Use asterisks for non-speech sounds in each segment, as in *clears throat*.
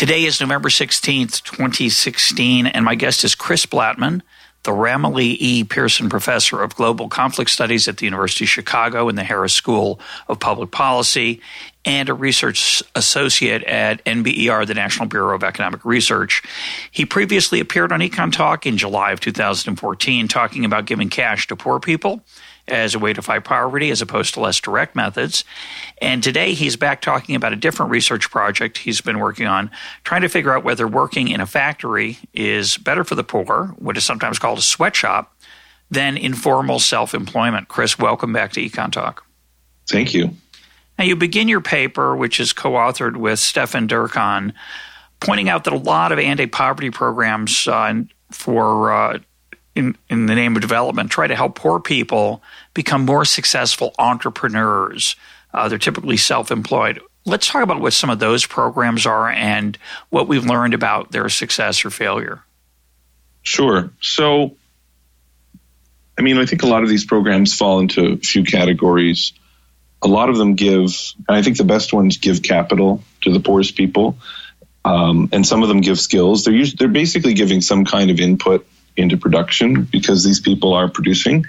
Today is November 16th, 2016, and my guest is Chris Blattman, the Ramalee E. Pearson Professor of Global Conflict Studies at the University of Chicago in the Harris School of Public Policy and a research associate at NBER, the National Bureau of Economic Research. He previously appeared on Econ Talk in July of 2014 talking about giving cash to poor people as a way to fight poverty as opposed to less direct methods. And today he's back talking about a different research project he's been working on, trying to figure out whether working in a factory is better for the poor, what is sometimes called a sweatshop, than informal self employment. Chris, welcome back to Econ Talk. Thank you. Now, you begin your paper, which is co authored with Stefan Dercon, pointing out that a lot of anti poverty programs uh, for uh, in, in the name of development, try to help poor people become more successful entrepreneurs. Uh, they're typically self employed. Let's talk about what some of those programs are and what we've learned about their success or failure. Sure. So, I mean, I think a lot of these programs fall into a few categories. A lot of them give, and I think the best ones give capital to the poorest people, um, and some of them give skills. They're usually, they're basically giving some kind of input into production because these people are producing.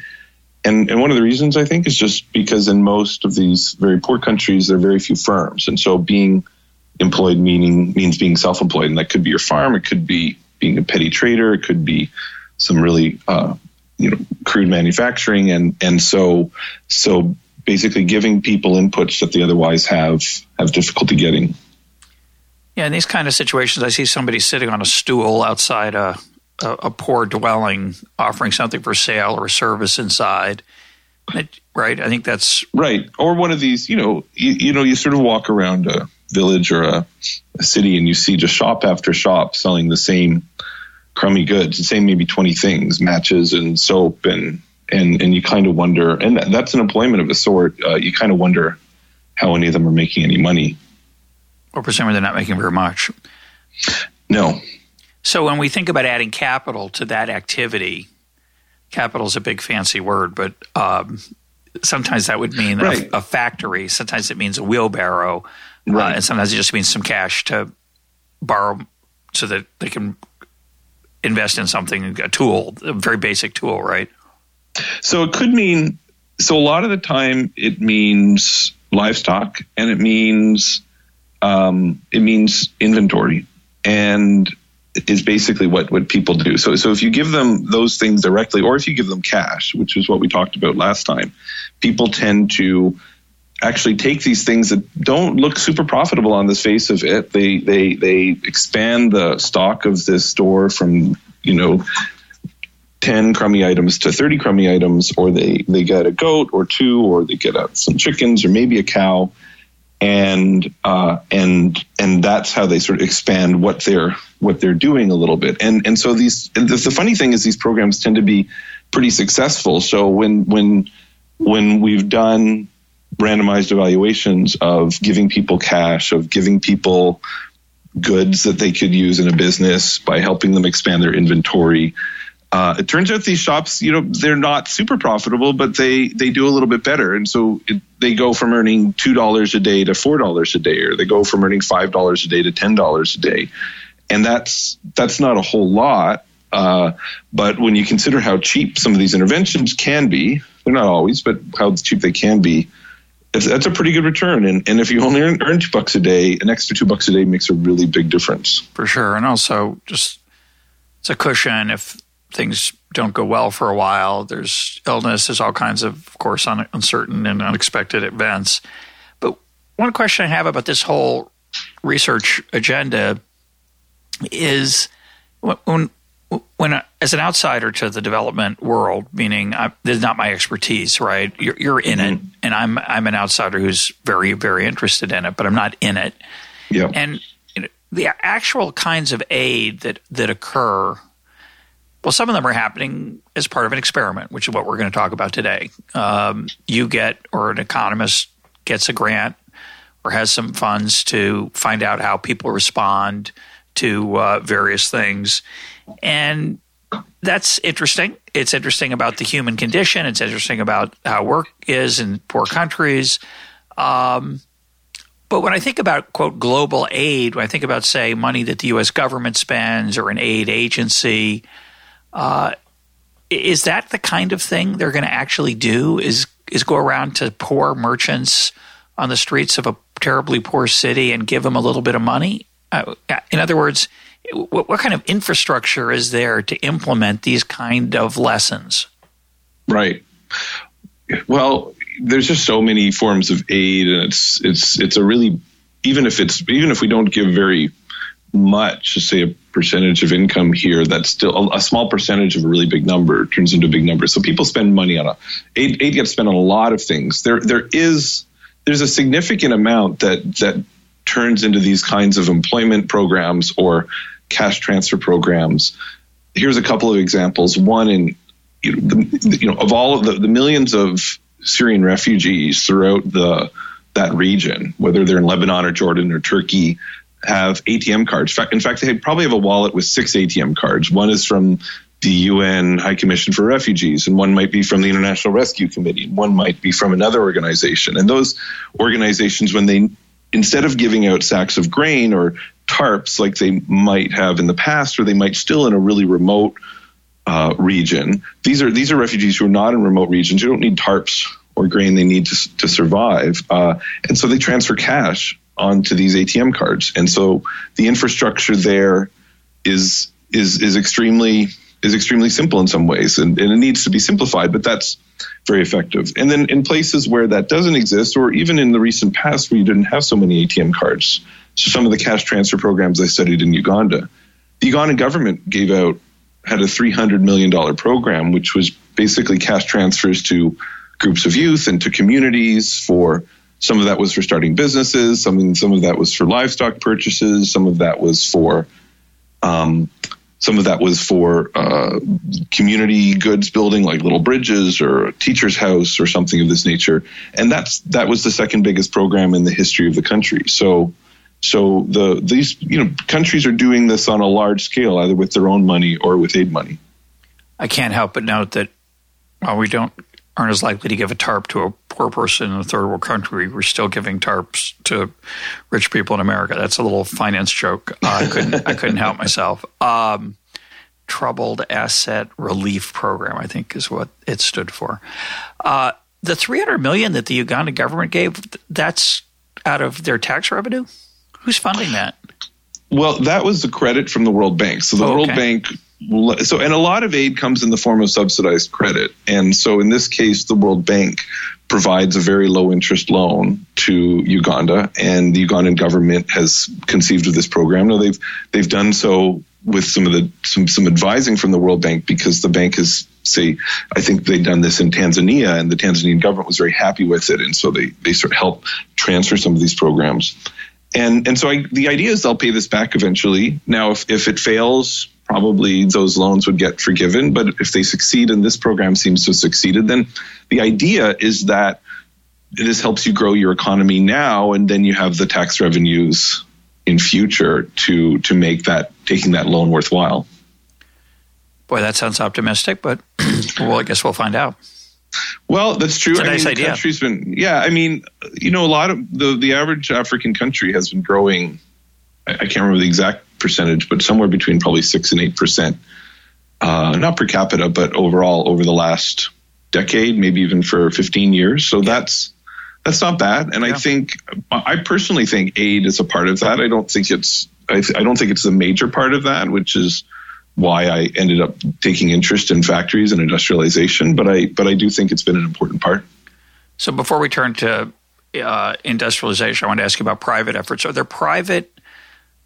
And, and one of the reasons I think is just because in most of these very poor countries, there are very few firms. And so being employed meaning means being self-employed. And that could be your farm. It could be being a petty trader. It could be some really, uh, you know, crude manufacturing. And, and so, so basically giving people inputs that they otherwise have, have difficulty getting. Yeah, in these kind of situations, I see somebody sitting on a stool outside a a, a poor dwelling offering something for sale or a service inside. right? I think that's right. Or one of these, you know, you, you know, you sort of walk around a village or a, a, city and you see just shop after shop selling the same crummy goods, the same maybe 20 things, matches and soap and, and, and you kind of wonder, and that's an employment of a sort. Uh, you kind of wonder how any of them are making any money. Or presumably they're not making very much. No, so when we think about adding capital to that activity, capital is a big fancy word, but um, sometimes that would mean right. a, a, factory. Sometimes it means a wheelbarrow, uh, right. uh, and sometimes it just means some cash to borrow so that they can invest in something, a tool, a very basic tool, right? So it could mean. So a lot of the time, it means livestock, and it means um, it means inventory, and is basically what, what people do. So, so if you give them those things directly, or if you give them cash, which is what we talked about last time, people tend to actually take these things that don't look super profitable on the face of it. They, they, they expand the stock of this store from, you know, 10 crummy items to 30 crummy items, or they, they get a goat or two, or they get a, some chickens or maybe a cow. And, uh, and, and that's how they sort of expand what they're, what they're doing a little bit. And and so these the, the funny thing is these programs tend to be pretty successful. So when when when we've done randomized evaluations of giving people cash, of giving people goods that they could use in a business by helping them expand their inventory. Uh, it turns out these shops, you know, they're not super profitable, but they they do a little bit better, and so it, they go from earning two dollars a day to four dollars a day, or they go from earning five dollars a day to ten dollars a day and that's that's not a whole lot. Uh, but when you consider how cheap some of these interventions can be, they're not always, but how cheap they can be, that's a pretty good return. And, and if you only earn, earn, two bucks a day, an extra two bucks a day makes a really big difference. For sure. And also, just it's a cushion if things don't go well for a while. There's illness, there's all kinds of, of course, uncertain and unexpected events. But one question I have about this whole research agenda is when when as an outsider to the development world, meaning I, this is not my expertise, right? You're, you're in mm-hmm. it, and I'm I'm an outsider who's very very interested in it, but I'm not in it. Yeah. And the actual kinds of aid that that occur well, some of them are happening as part of an experiment, which is what we're going to talk about today. Um, you get, or an economist gets a grant or has some funds to find out how people respond to uh, various things. And that's interesting. It's interesting about the human condition. It's interesting about how work is in poor countries. Um, but when I think about, quote, global aid, when I think about, say, money that the U.S. government spends or an aid agency, uh, is that the kind of thing they're going to actually do? Is is go around to poor merchants on the streets of a terribly poor city and give them a little bit of money? Uh, in other words, what, what kind of infrastructure is there to implement these kind of lessons? Right. Well, there's just so many forms of aid, and it's it's it's a really even if it's even if we don't give very much, say a percentage of income here, that's still a, a, small percentage of a really big number turns into a big number. So people spend money on a aid, aid gets spent on a lot of things. There there is there's a significant amount that that turns into these kinds of employment programs or cash transfer programs. Here's a couple of examples. One in you know, the, you know of all of the, the millions of Syrian refugees throughout the that region, whether they're in Lebanon or Jordan or Turkey, have ATM cards. In fact, they probably have a wallet with six ATM cards. One is from the UN High Commission for Refugees, and one might be from the International Rescue Committee, and one might be from another organization. And those organizations, when they instead of giving out sacks of grain or tarps like they might have in the past, or they might still in a really remote uh, region, these are these are refugees who are not in remote regions. You don't need tarps or grain; they need to to survive, uh, and so they transfer cash onto these ATM cards. And so the infrastructure there is is is extremely is extremely simple in some ways, and, and it needs to be simplified. But that's very effective. And then in places where that doesn't exist, or even in the recent past where you didn't have so many ATM cards, so some of the cash transfer programs I studied in Uganda, the Ugandan government gave out had a $300 million program, which was basically cash transfers to groups of youth and to communities for some of that was for starting businesses. Some some of that was for livestock purchases. Some of that was for um, some of that was for uh, community goods building, like little bridges or a teacher's house or something of this nature. And that's that was the second biggest program in the history of the country. So, so the these you know countries are doing this on a large scale, either with their own money or with aid money. I can't help but note that while we don't aren't as likely to give a tarp to a poor person in a third world country. We're still giving tarps to rich people in America. That's a little finance joke. Uh, I couldn't I couldn't help myself. Um, Troubled Asset Relief Program, I think, is what it stood for. Uh, the 300 million that the Uganda government gave, that's out of their tax revenue. Who's funding that? Well, that was the credit from the World Bank. So the oh, okay. World Bank so and a lot of aid comes in the form of subsidized credit. And so in this case the world bank provides a very low interest loan to uganda and the ugandan government has conceived of this program. Now they've they've done so with some of the some some advising from the world bank because the bank has say i think they've done this in tanzania and the tanzanian government was very happy with it. And so they they sort of help transfer some of these programs and and so I, the idea is they'll pay this back eventually now if if it fails probably those loans would get forgiven. But if they succeed and this program seems to have succeeded, then the idea is that this helps you grow your economy now, and then you have the tax revenues in future to to make that taking that loan worthwhile. Boy, that sounds optimistic, but *clears throat* well, I guess we'll find out. Well, that's true. It's a I nice mean, idea. country's been, yeah. I mean, you know, a lot of the the average African country has been growing. I, I can't remember the exact percentage, but somewhere between probably six and eight percent, uh, not per capita, but overall over the last decade, maybe even for 15 years. So that's that's not bad. And yeah. I think I personally think aid is a part of that. I don't think it's I, I don't think it's a major part of that, which is why I ended up taking interest in factories and industrialization. But I but I do think it's been an important part. So before we turn to uh, industrialization, I want to ask you about private efforts. Are there private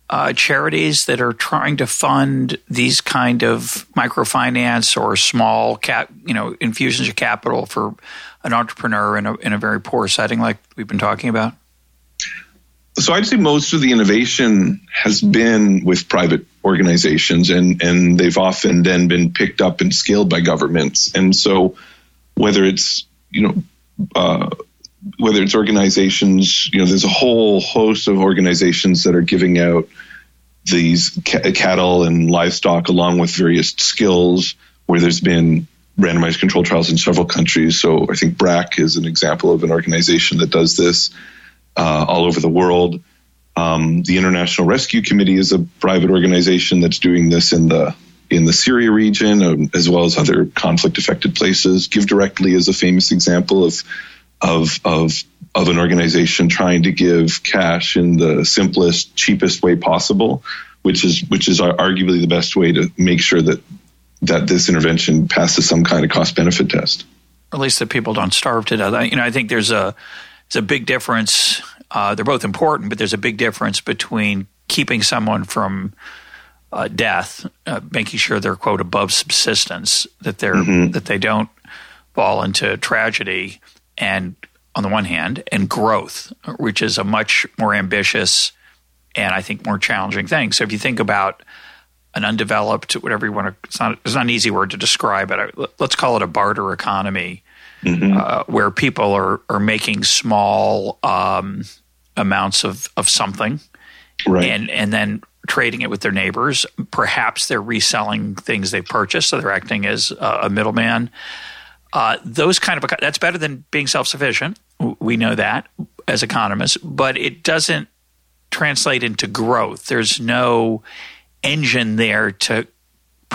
uh, charities that are trying to fund these kind of microfinance or small cap, you know, infusions of capital for an entrepreneur in a in a very poor setting, like we've been talking about? So I'd say most of the innovation has been with private organizations, and and they've often then been picked up and scaled by governments. And so, whether it's you know. Uh, whether it's organizations, you know, there's a whole host of organizations that are giving out these ca- cattle and livestock along with various skills where there's been randomized control trials in several countries. So I think BRAC is an example of an organization that does this uh, all over the world. Um, the International Rescue Committee is a private organization that's doing this in the in the Syria region, um, as well as other conflict affected places. Give Directly is a famous example of of of of an organization trying to give cash in the simplest, cheapest way possible, which is which is arguably the best way to make sure that that this intervention passes some kind of cost benefit test. At least that people don't starve to death. You know, I think there's a there's a big difference. Uh, they're both important, but there's a big difference between keeping someone from uh, death, uh, making sure they're quote above subsistence, that they're mm-hmm. that they don't fall into tragedy, and on the one hand, and growth, which is a much more ambitious and I think more challenging thing. So if you think about an undeveloped, whatever you want to, it's not, it's not an easy word to describe it. Let's call it a barter economy mm-hmm. uh, where people are, are making small um, amounts of, of something right. and, and then trading it with their neighbors. Perhaps they're reselling things they've purchased, so they're acting as a, a middleman. Uh, those kind of that's better than being self sufficient. We know that as economists, but it doesn't translate into growth. There's no engine there to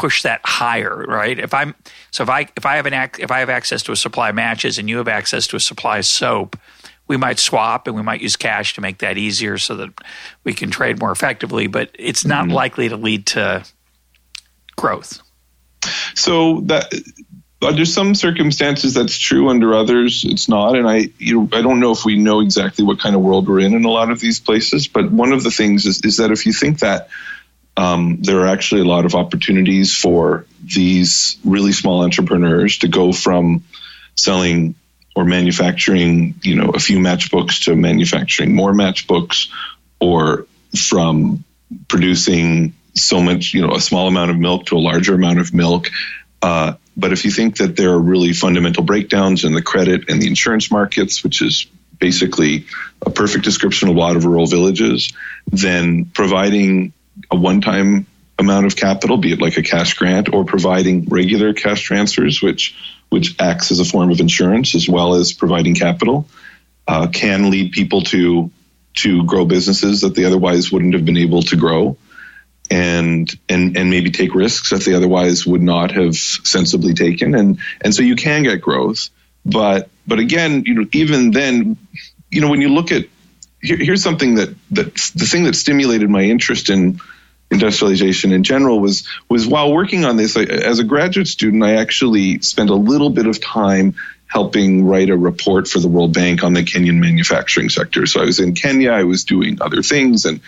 push that higher, right? If I'm so if I if I have an if I have access to a supply of matches and you have access to a supply of soap, we might swap and we might use cash to make that easier so that we can trade more effectively. But it's not mm-hmm. likely to lead to growth. So that under some circumstances that's true under others it's not and i you know i don't know if we know exactly what kind of world we're in in a lot of these places but one of the things is, is that if you think that um, there are actually a lot of opportunities for these really small entrepreneurs to go from selling or manufacturing, you know, a few matchbooks to manufacturing more matchbooks, or from producing so much, you know, a small amount of milk to a larger amount of milk. Uh, but if you think that there are really fundamental breakdowns in the credit and the insurance markets, which is basically a perfect description of a lot of rural villages, then providing a one-time amount of capital, be it like a cash grant or providing regular cash transfers, which which acts as a form of insurance as well as providing capital, uh, can lead people to to grow businesses that they otherwise wouldn't have been able to grow, and and and maybe take risks that they otherwise would not have sensibly taken, and and so you can get growth, but but again, you know, even then, you know, when you look at here, here's something that that the thing that stimulated my interest in industrialization in general was was while working on this I, as a graduate student I actually spent a little bit of time helping write a report for the World Bank on the Kenyan manufacturing sector. So I was in Kenya I was doing other things and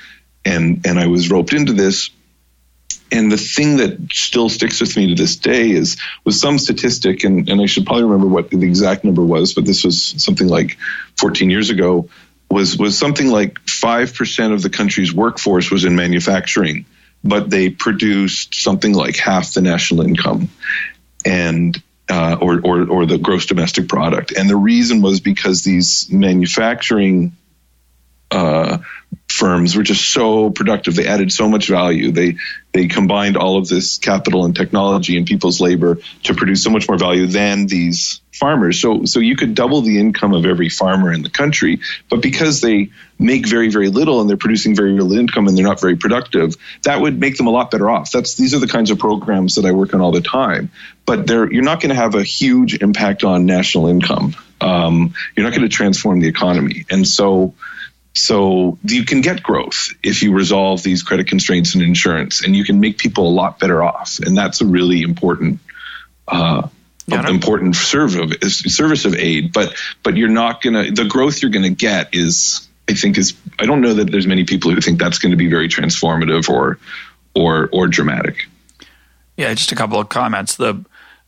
and and I was roped into this. And the thing that still sticks with me to this day is was some statistic and, and I should probably remember what the exact number was but this was something like 14 years ago was was something like five percent of the country's workforce was in manufacturing, but they produced something like half the national income, and uh, or, or or the gross domestic product. And the reason was because these manufacturing uh, firms were just so productive. They added so much value. They they combined all of this capital and technology and people's labor to produce so much more value than these farmers. So so you could double the income of every farmer in the country, but because they make very very little and they're producing very little income and they're not very productive, that would make them a lot better off. That's these are the kinds of programs that I work on all the time. But they're you're not going to have a huge impact on national income. Um, you're not going to transform the economy, and so so you can get growth if you resolve these credit constraints in insurance, and you can make people a lot better off. And that's a really important, uh, yeah, important service of, service of aid. But but you're not gonna the growth you're gonna get is I think is I don't know that there's many people who think that's going to be very transformative or or or dramatic. Yeah, just a couple of comments. The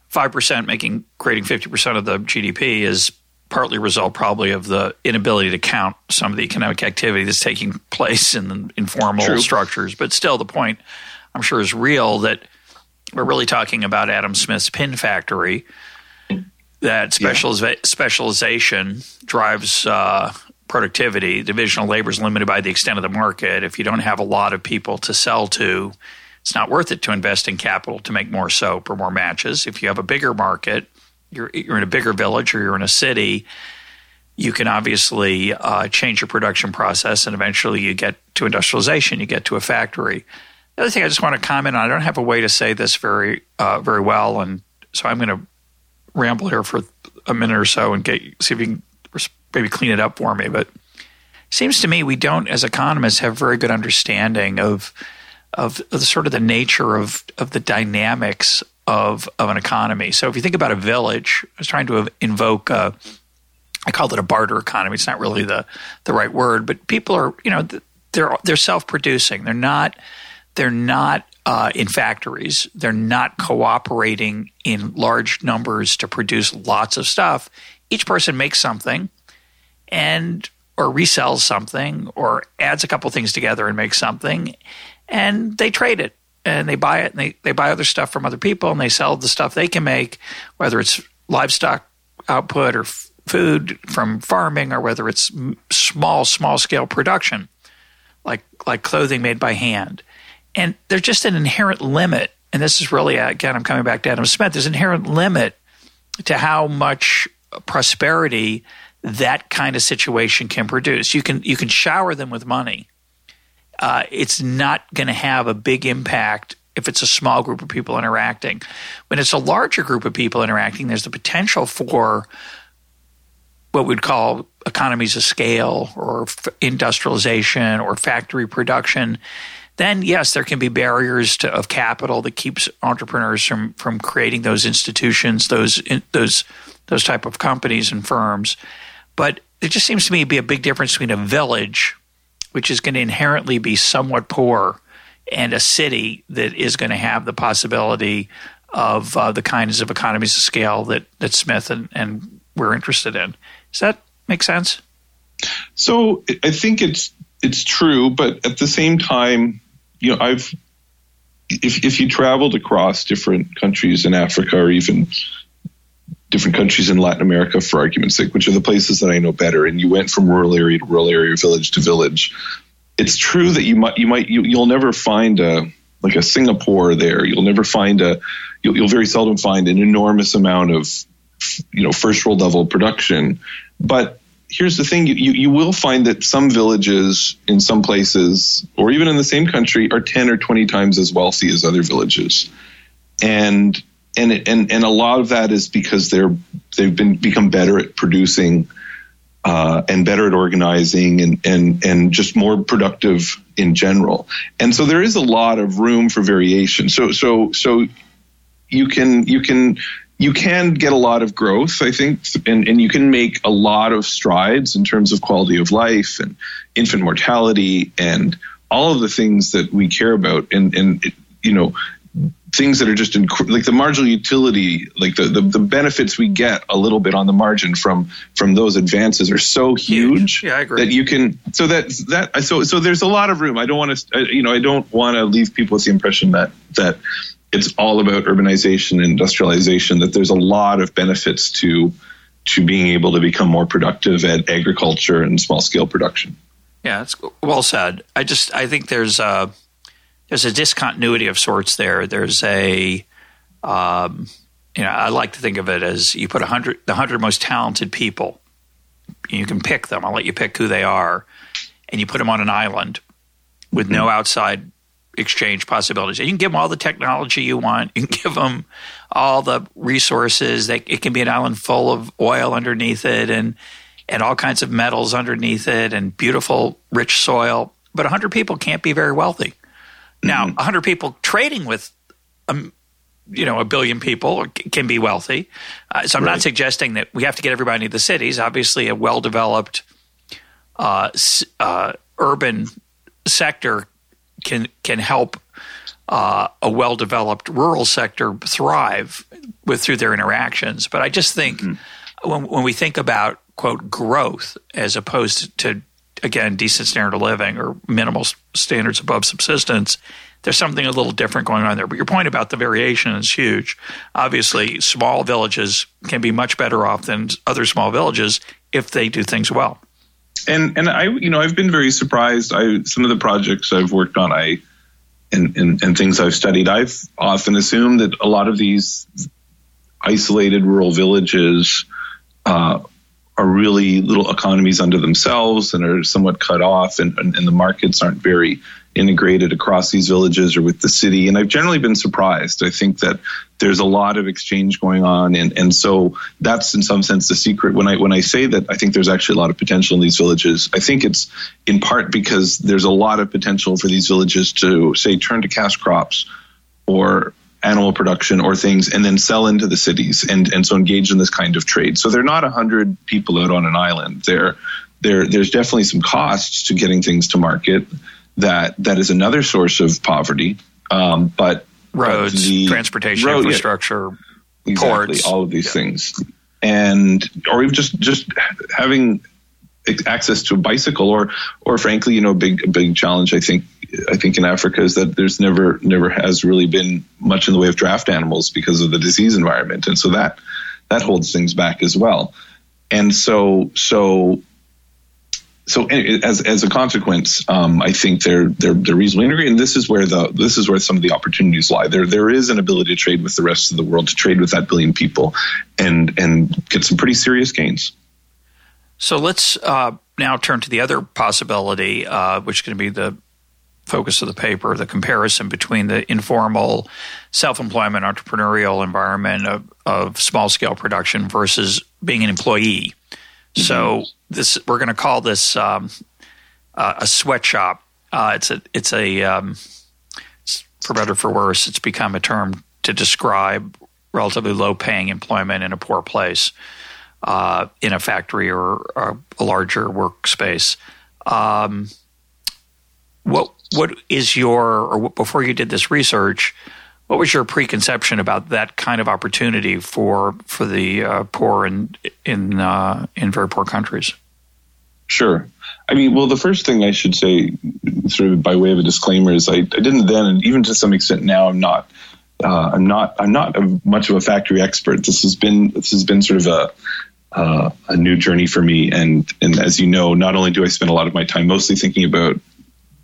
five percent making creating fifty percent of the GDP is partly a result probably of the inability to count some of the economic activity that's taking *laughs* place in the informal True. structures. But still, the point I'm sure is real that we're really talking about Adam Smith's pin factory. That specializ- yeah. specialization drives uh, productivity. Divisional labor is limited by the extent of the market. If you don't have a lot of people to sell to, it's not worth it to invest in capital to make more soap or more matches. If you have a bigger market, you're, you're in a bigger village or you're in a city, you can obviously uh, change your production process and eventually you get to industrialization, you get to a factory. The other thing I just want to comment on, I don't have a way to say this very, uh, very well, and so I'm going to ramble here for a minute or so and get see if you can maybe clean it up for me. But it seems to me we don't, as economists, have very good understanding of of, of the sort of the nature of of the dynamics of of an economy. So if you think about a village, I was trying to invoke. A, I called it a barter economy. It's not really the the right word, but people are you know they're they're self producing. They're not they're not uh, in factories. They're not cooperating in large numbers to produce lots of stuff. Each person makes something, and or resells something, or adds a couple things together and makes something, and they trade it and they buy it and they, they buy other stuff from other people and they sell the stuff they can make, whether it's livestock output or f- food from farming or whether it's small, small scale production, like, like clothing made by hand. And there's just an inherent limit. And this is really, again, I'm coming back to Adam Smith. There's an inherent limit to how much prosperity that kind of situation can produce. You can you can shower them with money, uh, it's not going to have a big impact if it's a small group of people interacting. When it's a larger group of people interacting, there's the potential for what we'd call economies of scale or industrialization or factory production. Then, yes, there can be barriers to, of capital that keeps entrepreneurs from, from creating those institutions, those in, those those type of companies and firms. But it just seems to me to be a big difference between a village which is going to inherently be somewhat poor, and a city that is going to have the possibility of uh, the kinds of economies of scale that, that Smith and, and we're interested in. Does that make sense? So I think it's it's true, but at the same time, you know, I've if if you traveled across different countries in Africa or even different countries in Latin America, for argument's sake, which are the places that I know better. And you went from rural area to rural area, village to village. It's true that you might, you might, you, you'll never find a like a Singapore there. You'll never find a, you'll, you'll very seldom find an enormous amount of, you know, first world level production. But here's the thing: you, you, you will find that some villages in some places, or even in the same country, are ten or twenty times as wealthy as other villages, and and and and a lot of that is because they're they've been become better at producing uh, and better at organizing and and and just more productive in general. And so there is a lot of room for variation. So so so you can you can you can get a lot of growth, I think, and, and you can make a lot of strides in terms of quality of life and infant mortality and all of the things that we care about. And, and you know, things that are just inc- like the marginal utility, like the, the, the benefits we get a little bit on the margin from from those advances are so huge, Yeah, I agree. that you can. So that that so so there's a lot of room. I don't want to you know I don't want to leave people with the impression that that it's all about urbanization and industrialization. That there's a lot of benefits to to being able to become more productive at agriculture and small scale production. Yeah, it's well said. I just I think there's uh there's a discontinuity of sorts there. There's a, um, you know, I like to think of it as you put a hundred, the hundred most talented people. You can pick them. I'll let you pick who they are, and you put them on an island with no outside exchange possibilities. And you can give them all the technology you want. You can *laughs* give them all the resources. They, it can be an island full of oil underneath it and and all kinds of metals underneath it and beautiful, rich soil. But 100 people can't be very wealthy. Now, mm-hmm. 100 people trading with, um, you know, a billion people can be wealthy. Uh, so I'm right. not suggesting that we have to get everybody to the cities. Obviously, a well developed uh, uh, urban sector can can help uh, a well developed rural sector thrive with through their interactions. But I just think mm-hmm. when when we think about quote growth as opposed to again decent standard of living or minimal standards above subsistence there's something a little different going on there. But your point about the variation is huge. Obviously small villages can be much better off than other small villages if they do things well. And and i you know i've been very surprised. I some of the projects i've worked on i and, and, and things I've studied, I've often assumed that a lot of these isolated rural villages uh, are really little economies unto themselves and are somewhat cut off, and, and, and the markets aren't very integrated across these villages or with the city. And I've generally been surprised. I think that there's a lot of exchange going on, and and so that's in some sense the secret. When I when I say that I think there's actually a lot of potential in these villages, I think it's in part because there's a lot of potential for these villages to say turn to cash crops or animal production or things and then sell into the cities and and so engage in this kind of trade. So they're not a hundred people out on an island. There there there's definitely some costs to getting things to market that that is another source of poverty. Um, but roads, the transportation road, infrastructure, yeah, exactly, ports, all of these yeah. things, and or even just just having access to a bicycle, or or frankly, you know, a big a big challenge. I think I think in Africa is that there's never never has really been much in the way of draft animals because of the disease environment, and so that that holds things back as well. And so so so as as a consequence, um, I think they're they're they're reasonably integrated, and this is where the this is where some of the opportunities lie. There there is an ability to trade with the rest of the world, to trade with that billion people, and and get some pretty serious gains. So let's uh, now turn to the other possibility, uh, which is going to be the focus of the paper: the comparison between the informal, self-employment, entrepreneurial environment of, of small scale production versus being an employee. So this we're going to call this um, uh, a sweatshop. Uh, it's a it's a um, for better for worse. It's become a term to describe relatively low paying employment in a poor place, uh, in a factory or, or a larger workspace. Um, what what is your or before you did this research? What was your preconception about that kind of opportunity for for the uh, poor in in uh, in very poor countries? Sure. I mean, well, the first thing I should say, sort of by way of a disclaimer, is I, I didn't then, and even to some extent now, I'm not. Uh, I'm not. I'm not a, much of a factory expert. This has been. This has been sort of a uh, a new journey for me. And and as you know, not only do I spend a lot of my time mostly thinking about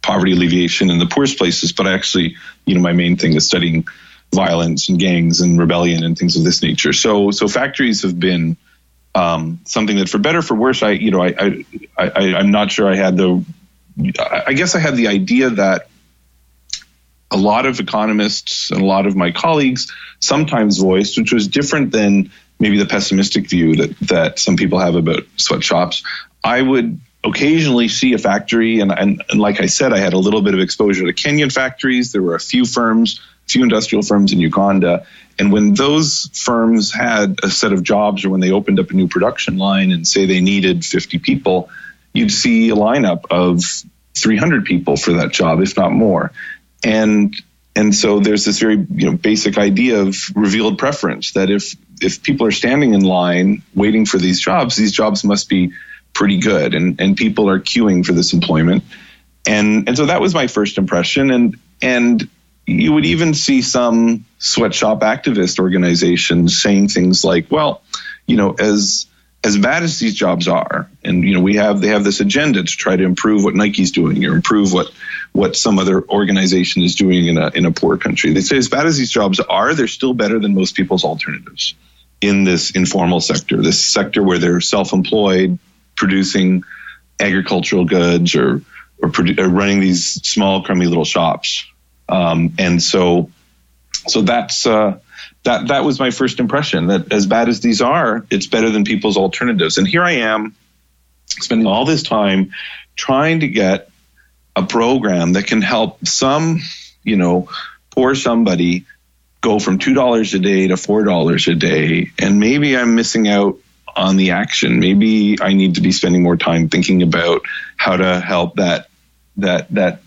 poverty alleviation in the poorest places, but actually, you know, my main thing is studying violence and gangs and rebellion and things of this nature. So, so factories have been um, something that, for better for worse, I, you know, I, I, I, I'm not sure I had the, I guess I had the idea that a lot of economists and a lot of my colleagues sometimes voiced, which was different than maybe the pessimistic view that that some people have about sweatshops. I would occasionally see a factory, and, and, and like I said, I had a little bit of exposure to Kenyan factories. There were a few firms, a few industrial firms in Uganda, and when those firms had a set of jobs, or when they opened up a new production line, and say they needed 50 people, you'd see a lineup of 300 people for that job, if not more, and and so there's this very you know basic idea of revealed preference that if if people are standing in line waiting for these jobs, these jobs must be pretty good and, and people are queuing for this employment. And, and so that was my first impression. And, and you would even see some sweatshop activist organizations saying things like, well, you know, as, as bad as these jobs are, and you know, we have they have this agenda to try to improve what Nike's doing or improve what what some other organization is doing in a in a poor country. They say as bad as these jobs are, they're still better than most people's alternatives in this informal sector, this sector where they're self-employed, producing agricultural goods or or, produ- or running these small crummy little shops. Um, and so so that's uh, that that was my first impression that as bad as these are, it's better than people's alternatives. And here I am spending all this time trying to get a program that can help some, you know, poor somebody go from $2 a day to $4 a day. And maybe I'm missing out on the action. Maybe I need to be spending more time thinking about how to help that that that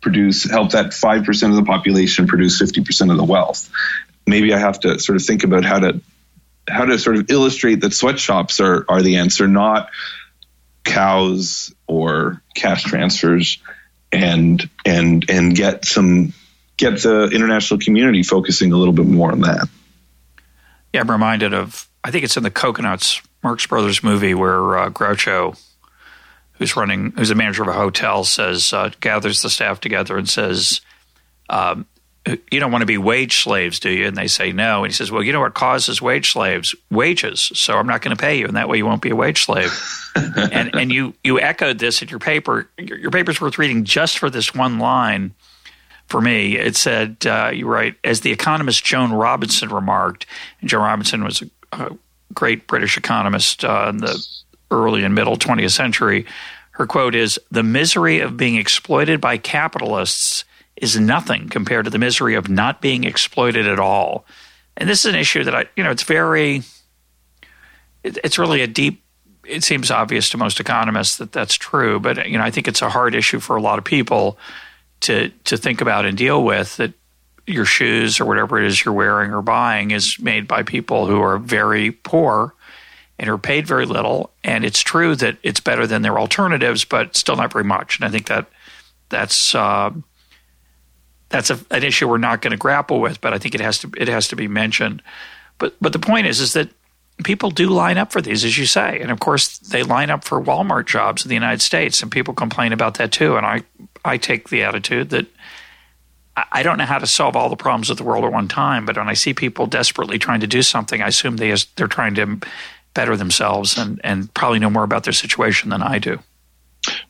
produce help that 5% of the population produce 50% of the wealth. Maybe I have to sort of think about how to how to sort of illustrate that sweatshops are are the answer, not cows or cash transfers, and and and get some get the international community focusing a little bit more on that. Yeah, I'm reminded of I think it's in the Cocoanuts Marx Brothers movie where uh, Groucho, who's running, who's the manager of a hotel, says uh, gathers the staff together and says, um, "You don't want to be wage slaves, do you?" And they say no. And he says, "Well, you know what causes wage slaves? Wages. So I'm not going to pay you, and that way you won't be a wage slave." *laughs* and and you you echoed this in your paper. Your, your paper's worth reading just for this one line for me. It said, uh, you write, as the economist Joan Robinson remarked, and Joan Robinson was a, a great British economist uh, in the early and middle 20th century. Her quote is The misery of being exploited by capitalists is nothing compared to the misery of not being exploited at all. And this is an issue that I, you know, it's very, it, it's really a deep, it seems obvious to most economists that that's true, but, you know, I think it's a hard issue for a lot of people to, to think about and deal with that your shoes or whatever it is you're wearing or buying is made by people who are very poor and are paid very little. And it's true that it's better than their alternatives, but still not very much. And I think that that's uh, that's a, an issue we're not going to grapple with, but I think it has to it has to be mentioned. But but the point is is that people do line up for these, as you say, and of course they line up for Walmart jobs in the United States, and people complain about that too. And I I take the attitude that I don't know how to solve all the problems of the world at one time, but when I see people desperately trying to do something, I assume they they're trying to better themselves and and probably know more about their situation than I do.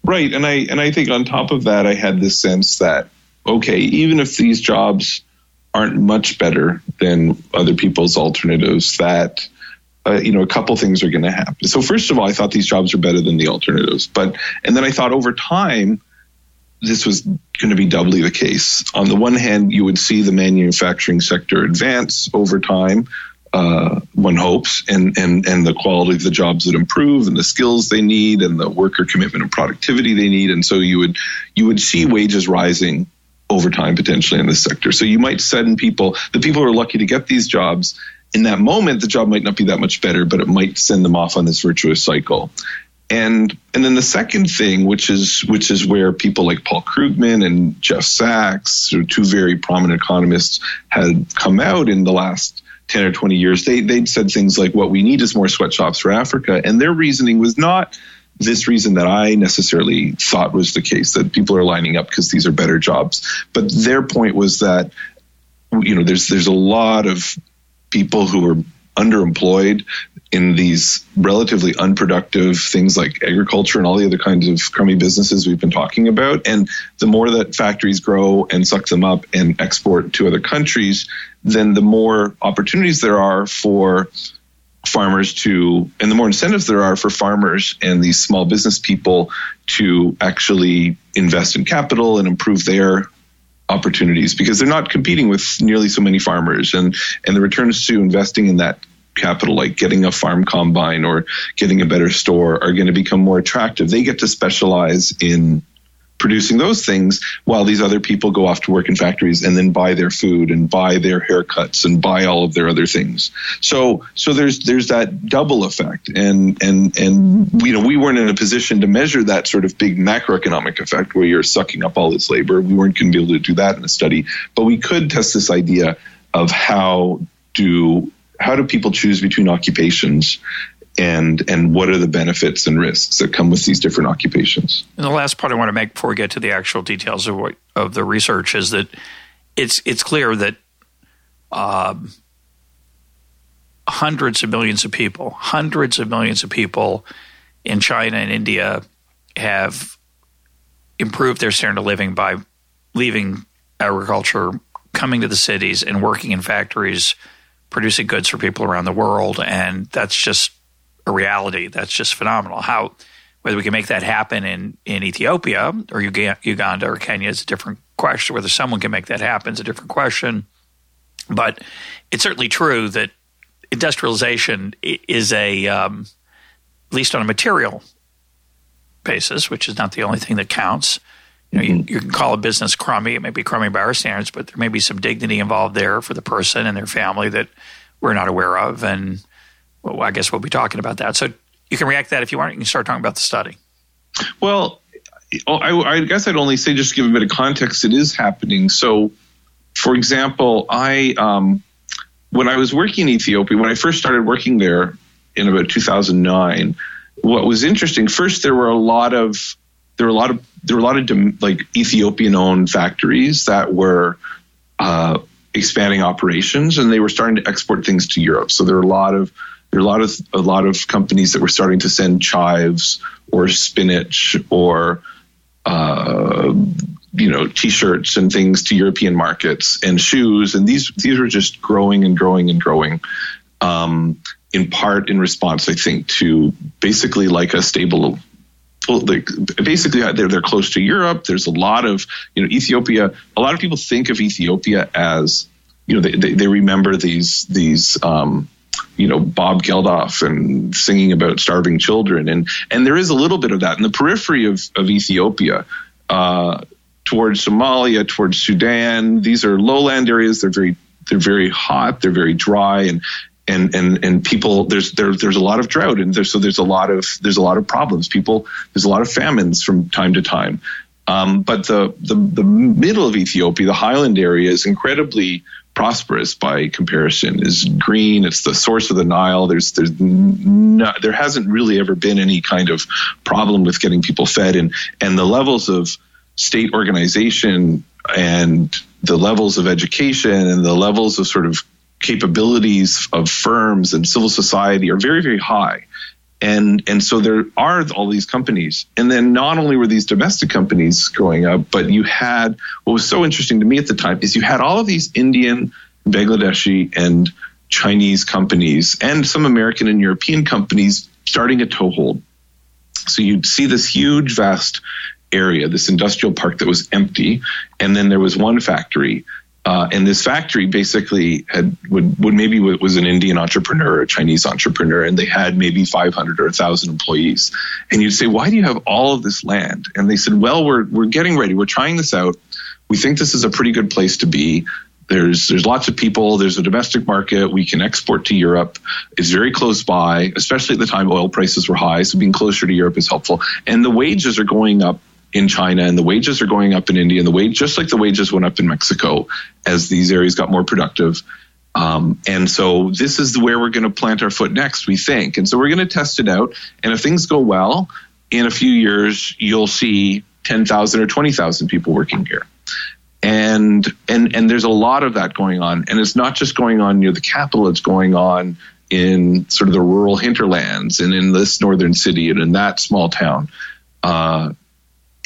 Right, and I and I think on top of that, I had this sense that okay, even if these jobs aren't much better than other people's alternatives, that uh, you know a couple things are going to happen. So first of all, I thought these jobs are better than the alternatives, but and then I thought over time this was going to be doubly the case. On the one hand, you would see the manufacturing sector advance over time, uh, one hopes, and, and, and the quality of the jobs would improve and the skills they need and the worker commitment and productivity they need. And so you would, you would see wages rising over time potentially in this sector. So you might send people, the people who are lucky to get these jobs, in that moment, the job might not be that much better, but it might send them off on this virtuous cycle. And and then the second thing, which is which is where people like Paul Krugman and Jeff Sachs, two very prominent economists, had come out in the last 10 or 20 years, they they'd said things like what we need is more sweatshops for Africa. And their reasoning was not this reason that I necessarily thought was the case, that people are lining up because these are better jobs. But their point was that you know there's there's a lot of people who are underemployed in these relatively unproductive things like agriculture and all the other kinds of crummy businesses we've been talking about. And the more that factories grow and suck them up and export to other countries, then the more opportunities there are for farmers to, and the more incentives there are for farmers and these small business people to actually invest in capital and improve their opportunities because they're not competing with nearly so many farmers and and the returns to investing in that capital, like getting a farm combine or getting a better store, are going to become more attractive. They get to specialize in producing those things while these other people go off to work in factories and then buy their food and buy their haircuts and buy all of their other things. So so there's there's that double effect and and and you know we weren't in a position to measure that sort of big macroeconomic effect where you're sucking up all this labor. We weren't going to be able to do that in a study, but we could test this idea of how do how do people choose between occupations and and what are the benefits and risks that come with these different occupations? And the last part i want to make before we get to the actual details of what of the research is that it's it's clear that um, hundreds of millions of people hundreds of millions of people in china and india have improved their standard of living by leaving agriculture coming to the cities and working in factories producing goods for people around the world, and that's just a reality. That's just phenomenal. How whether we can make that happen in in Ethiopia or Uganda or Kenya is a different question. Whether someone can make that happen is a different question. But it's certainly true that industrialization is a um, at least on a material basis, which is not the only thing that counts. You know, you, you, can call a business crummy. It may be crummy by our standards, but there may be some dignity involved there for the person and their family that we're not aware of. And well, I guess we'll be talking about that. So you can react to that if you want. You can start talking about the study. Well, I, I guess I'd only say just to give a bit of context, it is happening. So, for example, I um, when I was working in Ethiopia, when I first started working there in about 2009, what was interesting first there were a lot of there were a lot of there were a lot of like Ethiopian owned factories that were uh, expanding operations and they were starting to export things to Europe. So there were a lot of there are a lot of a lot of companies that were starting to send chives or spinach or uh, you know t-shirts and things to European markets and shoes and these these were just growing and growing and growing. Um, in part in response, I think, to basically like a stable like basically they're they're close to Europe. There's a lot of you know Ethiopia. A lot of people think of Ethiopia as you know they, they, they remember these these um, you know Bob Geldof and singing about starving children and and there is a little bit of that in the periphery of of Ethiopia. Uh, towards Somalia, towards Sudan, these are lowland areas. They're very they're very hot. They're very dry, and and and and people there's there, there's a lot of drought and there's so there's a lot of there's a lot of problems people there's a lot of famines from time to time um, but the, the the middle of Ethiopia the highland area is incredibly prosperous by comparison. Is green it's the source of the Nile. There's there's not there hasn't really ever been any kind of problem with getting people fed. And and the levels of state organization and the levels of education and the levels of sort of capabilities of firms and civil society are very, very high. And, and so there are all these companies. And then not only were these domestic companies growing up, but you had what was so interesting to me at the time is you had all of these Indian, Bangladeshi, and Chinese companies and some American and European companies starting a toehold. So you'd see this huge, vast area, this industrial park that was empty, and then there was one factory uh, and this factory basically had would, would maybe was an Indian entrepreneur a Chinese entrepreneur, and they had maybe 500 or 1,000 employees. And you'd say, why do you have all of this land? And they said, well, we're we're getting ready. We're trying this out. We think this is a pretty good place to be. There's there's lots of people. There's a domestic market. We can export to Europe. It's very close by, especially at the time oil prices were high. So being closer to Europe is helpful. And the wages are going up in China and the wages are going up in India and the wage just like the wages went up in Mexico as these areas got more productive. Um, and so this is where we're going to plant our foot next, we think. And so we're going to test it out. And if things go well, in a few years, you'll see 10,000 or 20,000 people working here. And, and, and there's a lot of that going on. And it's not just going on near the capital, it's going on in sort of the rural hinterlands and in this northern city and in that small town. Uh,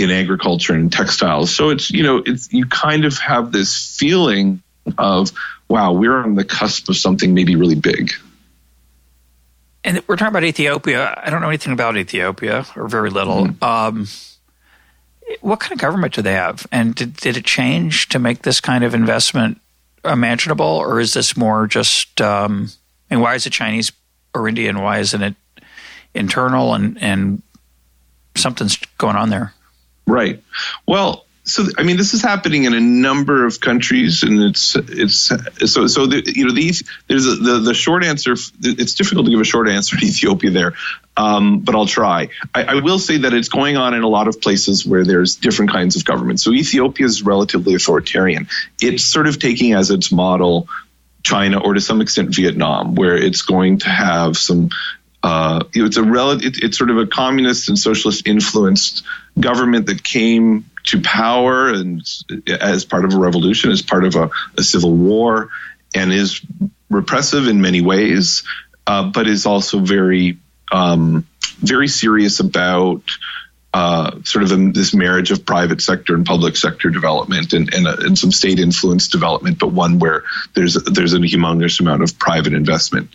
in agriculture and textiles. So it's, you know, it's, you kind of have this feeling of, wow, we're on the cusp of something maybe really big. And we're talking about Ethiopia. I don't know anything about Ethiopia or very little. Mm-hmm. Um, what kind of government do they have? And did, did it change to make this kind of investment imaginable, or is this more just? Um, and why is it Chinese or Indian? Why isn't it internal? And and something's going on there. Right. Well, so I mean, this is happening in a number of countries, and it's it's so so the, you know these there's a, the the short answer. It's difficult to give a short answer in *laughs* Ethiopia there, um, but I'll try. I, I, will say that it's going on in a lot of places where there's different kinds of government. So Ethiopia is relatively authoritarian. It's sort of taking as its model China or to some extent Vietnam, where it's going to have some uh, it's a rel- it, it's sort of a communist and socialist influenced government that came to power and as part of a revolution, as part of a, a civil war, and is repressive in many ways, uh, but is also very um, very serious about uh, sort of a, this marriage of private sector and public sector development and, and, uh, and some state influence development, but one where there's there's a humongous amount of private investment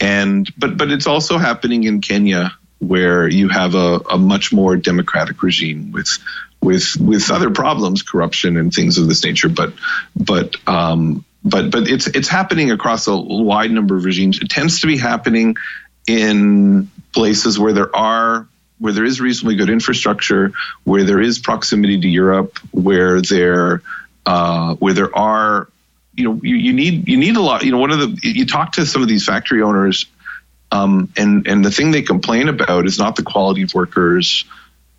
and but but it's also happening in Kenya where you have a, a much more democratic regime with with with other problems, corruption and things of this nature. But but um, but but it's it's happening across a wide number of regimes. It tends to be happening in places where there are where there is reasonably good infrastructure, where there is proximity to Europe, where there uh, where there are you know you, you need you need a lot you know one of the you talk to some of these factory owners Um, and and the thing they complain about is not the quality of workers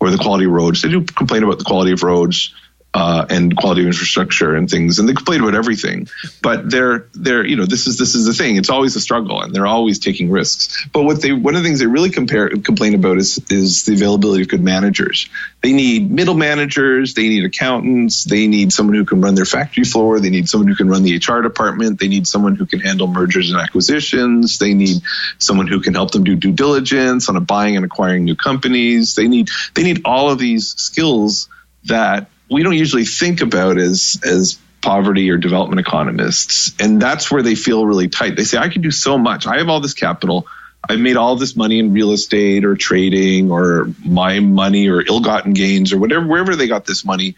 or the quality of roads. They do complain about the quality of roads uh, and quality of infrastructure and things, and they complain about everything. But they're they're you know this is this is the thing. It's always a struggle, and they're always taking risks. But what they one of the things they really compare complain about is is the availability of good managers. They need middle managers, they need accountants, they need someone who can run their factory floor, they need someone who can run the HR department, they need someone who can handle mergers and acquisitions, they need someone who can help them do due diligence on a buying and acquiring new companies. They need they need all of these skills that we don't usually think about as as poverty or development economists and that's where they feel really tight. They say i can do so much. I have all this capital. I've made all this money in real estate or trading or my money or ill-gotten gains or whatever wherever they got this money.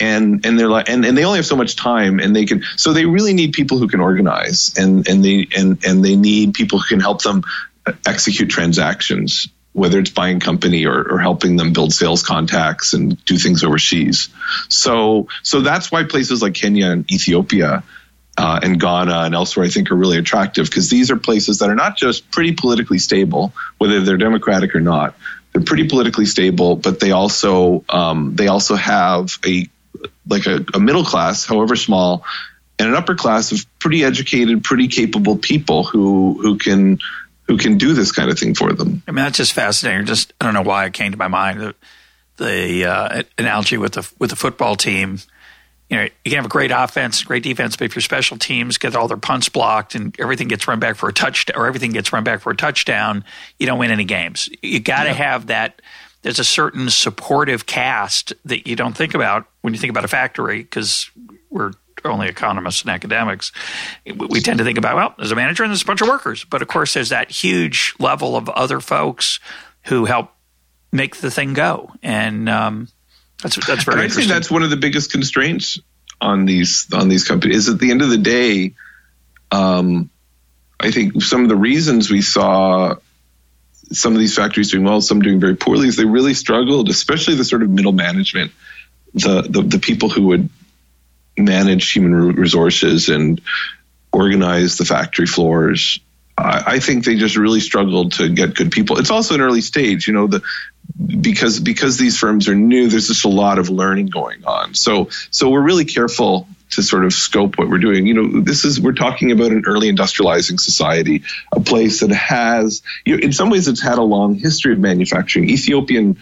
And and they're like and, and they only have so much time and they can so they really need people who can organize and and they and and they need people who can help them execute transactions whether it's buying company or, or helping them build sales contacts and do things overseas. So, so that's why places like Kenya and Ethiopia uh, and Ghana and elsewhere, I think, are really attractive because these are places that are not just pretty politically stable, whether they're democratic or not. They're pretty politically stable, but they also um, they also have a like a, a middle class, however small, and an upper class of pretty educated, pretty capable people who who can who can do this kind of thing for them. I mean, that's just fascinating. Just I don't know why it came to my mind the, the uh, analogy with the with the football team. You know, you can have a great offense, great defense, but if your special teams get all their punts blocked and everything gets run back for a touchdown, or everything gets run back for a touchdown, you don't win any games. You got to yeah. have that. There's a certain supportive cast that you don't think about when you think about a factory because we're only economists and academics, we tend to think about, well, there's a manager and there's a bunch of workers. But of course, there's that huge level of other folks who help make the thing go. And um, that's, that's very and I think that's one of the biggest constraints on these, on these companies. Is at the end of the day, um, I think some of the reasons we saw some of these factories doing well, some doing very poorly, is they really struggled, especially the sort of middle management, the the, the people who would manage human resources and organize the factory floors. I think they just really struggled to get good people. It's also an early stage, you know, the because because these firms are new. There's just a lot of learning going on. So so we're really careful to sort of scope what we're doing. You know, this is we're talking about an early industrializing society, a place that has, you know, in some ways, it's had a long history of manufacturing. Ethiopian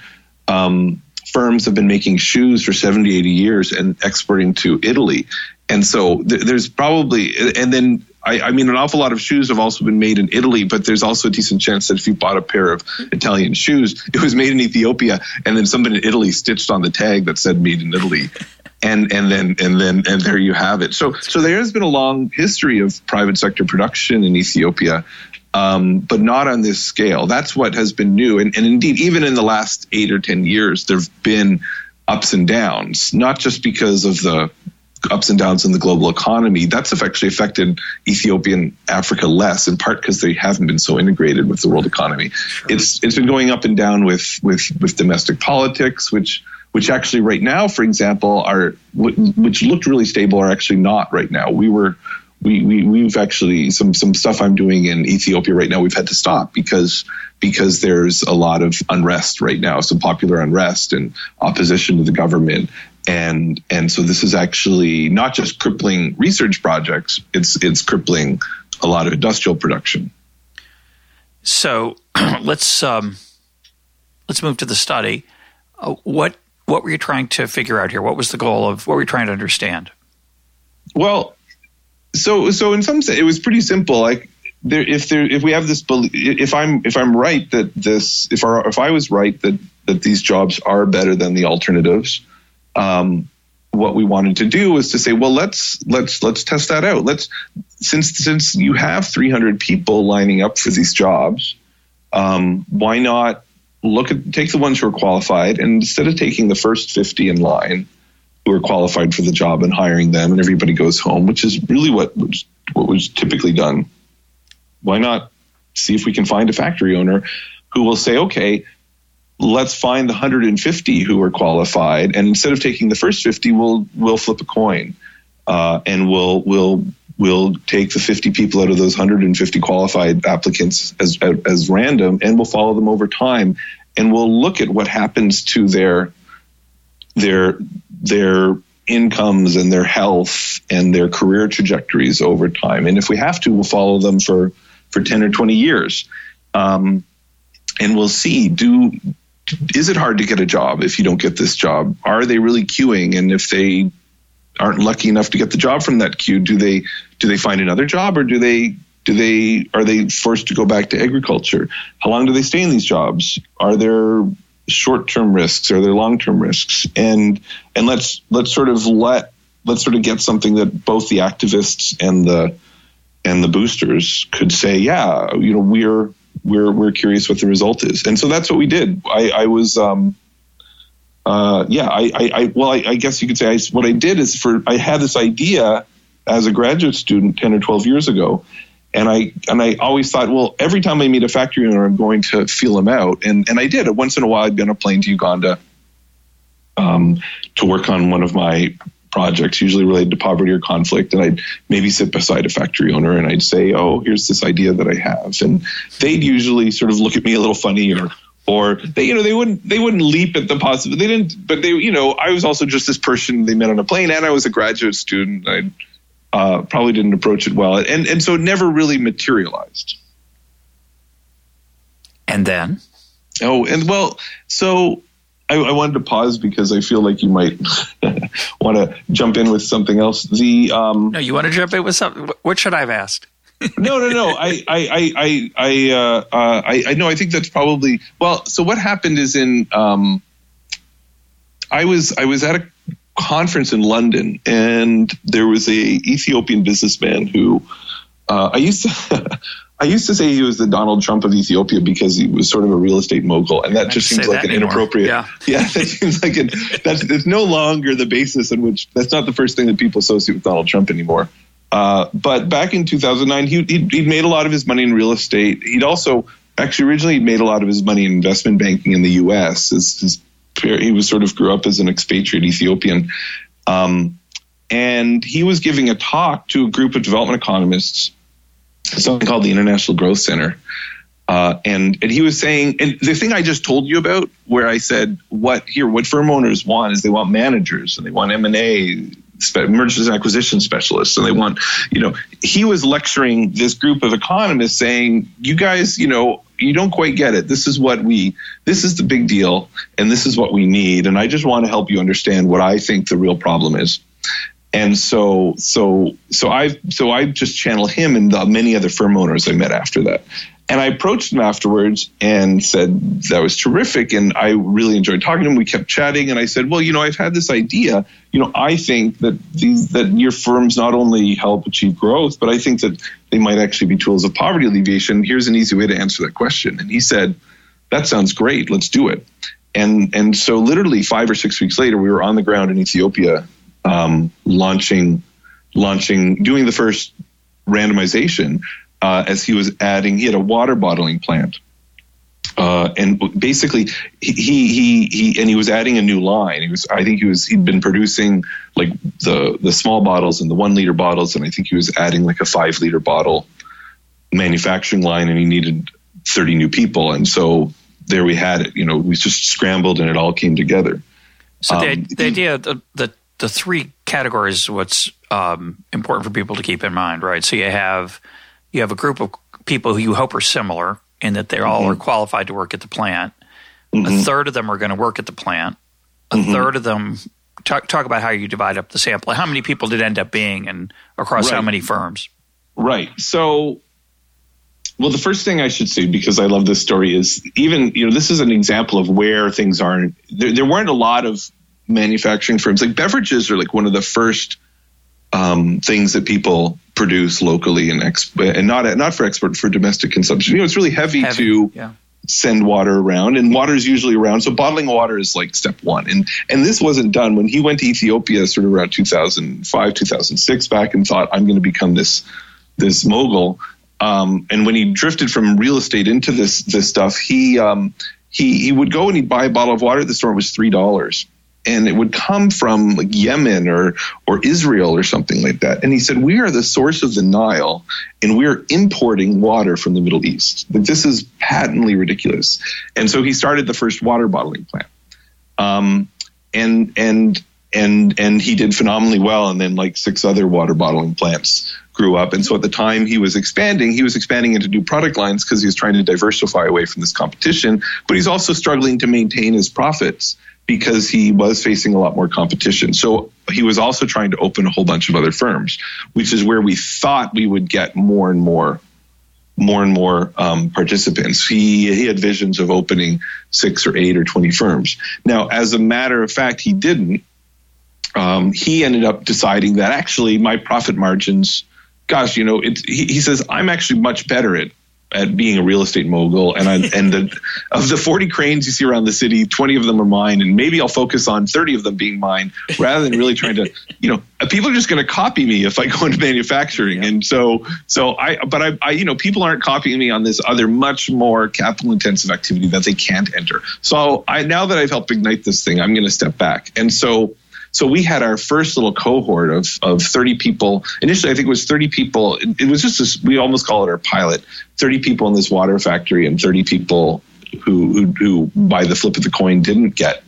um, firms have been making shoes for 70, 80 years and exporting to Italy. And so th- there's probably, and then I, I, mean, an awful lot of shoes have also been made in Italy, but there's also a decent chance that if you bought a pair of Italian shoes, it was made in Ethiopia, and then somebody in Italy stitched on the tag that said "Made in Italy," and and then and then and there you have it. So so there has been a long history of private sector production in Ethiopia, um, but not on this scale. That's what has been new. And, and indeed, even in the last eight or 10 years, there have been ups and downs, not just because of the ups and downs in the global economy. That's actually affected Ethiopian Africa less, in part because they haven't been so integrated with the world economy. Sure. It's it's been going up and down with with with domestic politics, which which actually right now, for example, are which looked really stable are actually not right now. We were we, we we've actually some some stuff I'm doing in Ethiopia right now we've had to stop because because there's a lot of unrest right now, some popular unrest and opposition to the government. And and so this is actually not just crippling research projects, it's it's crippling a lot of industrial production. So *clears throat* let's um, let's move to the study. Uh, what what were you trying to figure out here? What was the goal of what were you trying to understand? Well, so so in some sense it was pretty simple like there if there if we have this if i'm if i'm right that this if our if i was right that that these jobs are better than the alternatives um, what we wanted to do was to say well let's let's let's test that out. Let's since since you have 300 people lining up for these jobs um, why not look at take the ones who are qualified and instead of taking the first 50 in line who are qualified for the job and hiring them, and everybody goes home, which is really what was, what was typically done. Why not see if we can find a factory owner who will say, okay, let's find the 150 who are qualified, and instead of taking the first 50, we'll we'll flip a coin, uh, and we'll we'll we'll take the 50 people out of those 150 qualified applicants as, as random and we'll follow them over time and we'll look at what happens to their their their incomes and their health and their career trajectories over time and if we have to we'll follow them for for 10 or 20 years um, and we'll see do is it hard to get a job if you don't get this job are they really queuing and if they aren't lucky enough to get the job from that queue, do they do they find another job or do they do they are they forced to go back to agriculture? How long do they stay in these jobs? Are there short term risks? Are there long term risks? And and let's let's sort of let let's sort of get something that both the activists and the and the boosters could say, yeah, you know, we're we're we're curious what the result is. And so that's what we did. I, I was um, uh, yeah, I, I, I well, I, I, guess you could say I, what I did is for I had this idea as a graduate student ten or twelve years ago, and I and I always thought, well, every time I meet a factory owner, I'm going to feel him out, and and I did. Once in a while, I'd be on a plane to Uganda um, to work on one of my projects, usually related to poverty or conflict, and I'd maybe sit beside a factory owner and I'd say, "Oh, here's this idea that I have," and they'd usually sort of look at me a little funny or or they you know they wouldn't they wouldn't leap at the possibility. They didn't but they you know i was also just this person they met on a plane and i was a graduate student. I uh, probably didn't approach it well and and so it never really materialized and then oh and well so I, I wanted to pause because I feel like you might *laughs* want to jump in with something else. The um, no, you want to jump in with something. What should I have asked? *laughs* no, no, no. I, I, I, I, uh, uh, I, I know. I think that's probably well. So what happened is in, um, I was, I was at a conference in London, and there was a Ethiopian businessman who, uh, I used to. *laughs* I used to say he was the Donald Trump of Ethiopia because he was sort of a real estate mogul, and that just seems like an anymore. inappropriate. Yeah, *laughs* yeah, that seems like it. That's it's no longer the basis in which that's not the first thing that people associate with Donald Trump anymore. Uh, but back in 2009, he, he'd, he'd, made a lot of his money in real estate. He'd also actually originally made a lot of his money in investment banking in the U.S. His, his, he was sort of grew up as an expatriate Ethiopian, um, and he was giving a talk to a group of development economists, something called the International Growth Center. Uh, and and he was saying, and the thing I just told you about, where I said, what here, what firm owners want is they want managers and they want M and A mergers and acquisition specialists and they want you know he was lecturing this group of economists saying you guys you know you don't quite get it. This is what we this is the big deal and this is what we need and i just want to help you understand what i think the real problem is. And so so so i so i just channel him and the many other firm owners i met after that and I approached him afterwards and said, that was terrific. And I really enjoyed talking to him. We kept chatting. And I said, well, you know, I've had this idea. You know, I think that these, that your firms not only help achieve growth, but I think that they might actually be tools of poverty alleviation. Here's an easy way to answer that question. And he said, that sounds great. Let's do it. And, and so literally five or six weeks later, we were on the ground in Ethiopia, um, launching, launching, doing the first randomization uh, as he was adding, he had a water bottling plant. Uh, and basically, he, he he and he was adding a new line. He was, I think, he was he'd been producing like the the small bottles and the one liter bottles, and I think he was adding like a five liter bottle manufacturing line, and he needed thirty new people, and so there we had it. You know, we just scrambled, and it all came together. So the, um, the idea, the, the the three categories, what's um, important for people to keep in mind, right? So you have you have a group of people who you hope are similar in that they mm-hmm. all are qualified to work at the plant. Mm-hmm. A third of them are going to work at the plant. A mm-hmm. third of them talk, talk about how you divide up the sample. How many people did end up being and across right. how many firms? Right. So well, the first thing I should say, because I love this story, is even you know this is an example of where things aren't. There, there weren't a lot of manufacturing firms. Like beverages are like one of the first um, things that people produce locally and exp- and not not for export for domestic consumption. You know, it's really heavy, heavy to yeah. send water around, and water is usually around. So bottling water is like step one, and and this wasn't done when he went to Ethiopia, sort of around 2005, 2006, back and thought I'm going to become this this mogul. Um, and when he drifted from real estate into this this stuff, he um, he he would go and he'd buy a bottle of water at the store. It was three dollars and it would come from like Yemen or or Israel or something like that. And he said, "We are the source of the Nile, and we're importing water from the Middle East. Like, this is patently ridiculous." And so he started the first water bottling plant. Um, and and and and he did phenomenally well. And then like six other water bottling plants grew up. And so at the time he was expanding, he was expanding into new product lines because he was trying to diversify away from this competition. But he's also struggling to maintain his profits because he was facing a lot more competition. So he was also trying to open a whole bunch of other firms, which is where we thought we would get more and more more and more um, participants. He he had visions of opening six or eight or twenty firms. Now, as a matter of fact, he didn't. Um, he ended up deciding that actually my profit margins, gosh, you know, he, he says I'm actually much better at at being a real estate mogul. And I, *laughs* and the, of the 40 cranes you see around the city, 20 of them are mine. And maybe I'll focus on 30 of them being mine rather than really trying to, *laughs* you know, people are just going to copy me if I go into manufacturing. Yeah. And so, so I, but I, I, you know, people aren't copying me on this other much more capital intensive activity that they can't enter. So I, now that I've helped ignite this thing, I'm going to step back. And so, so we had our first little cohort of, of 30 people. Initially, I think it was 30 people. It, was just this, we almost call it our pilot 30 people in this water factory and 30 people who, who, who by the flip of the coin didn't get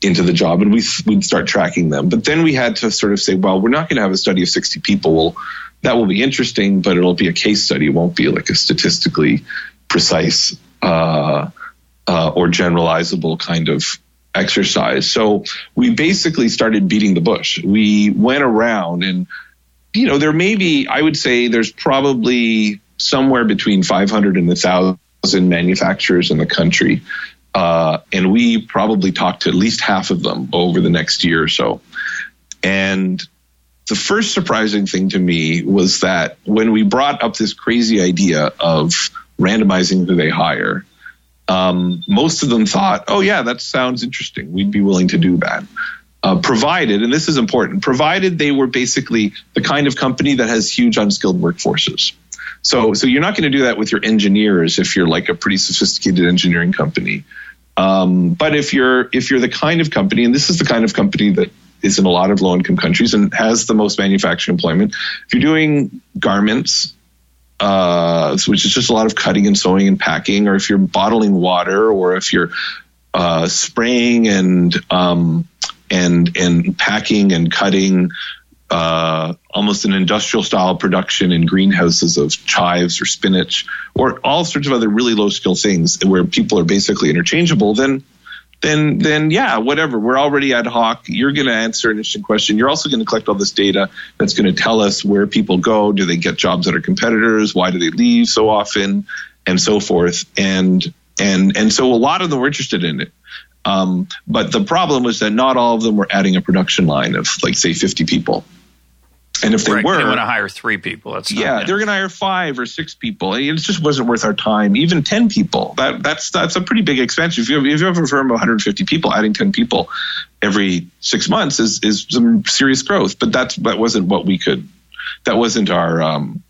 into the job and we, we'd start tracking them. But then we had to sort of say, well, we're not going to have a study of 60 people. Well, that will be interesting, but it'll be a case study. It won't be like a statistically precise uh, uh, or generalizable kind of exercise. So we basically started beating the bush. We went around and, you know, there may be, I would say there's probably somewhere between 500 and 1,000 manufacturers in the country. Uh, and we probably talked to at least half of them over the next year or so. And the first surprising thing to me was that when we brought up this crazy idea of randomizing who they hire, um, most of them thought, oh, yeah, that sounds interesting. We'd be willing to do that. Uh, provided, and this is important, provided they were basically the kind of company that has huge unskilled workforces. So, so you're not going to do that with your engineers if you're like a pretty sophisticated engineering company. Um, but if you're if you're the kind of company, and this is the kind of company that is in a lot of low income countries and has the most manufacturing employment, if you're doing garments, uh, which is just a lot of cutting and sewing and packing, or if you're bottling water, or if you're uh, spraying and um, and and packing and cutting uh, almost an industrial style production in greenhouses of chives or spinach or all sorts of other really low skill things where people are basically interchangeable, then then then yeah, whatever. We're already ad hoc. You're going to answer an interesting question. You're also going to collect all this data that's going to tell us where people go. Do they get jobs at our competitors? Why do they leave so often, and so forth. And and and so a lot of them were interested in it. Um, but the problem was that not all of them were adding a production line of like say 50 people. And if they right, were, they want to hire three people. That's yeah, they're going to hire five or six people. It just wasn't worth our time. Even ten people. That that's that's a pretty big expense. If you have, if you have a firm of 150 people, adding 10 people every six months is is some serious growth. But that's that wasn't what we could. That wasn't our. Um,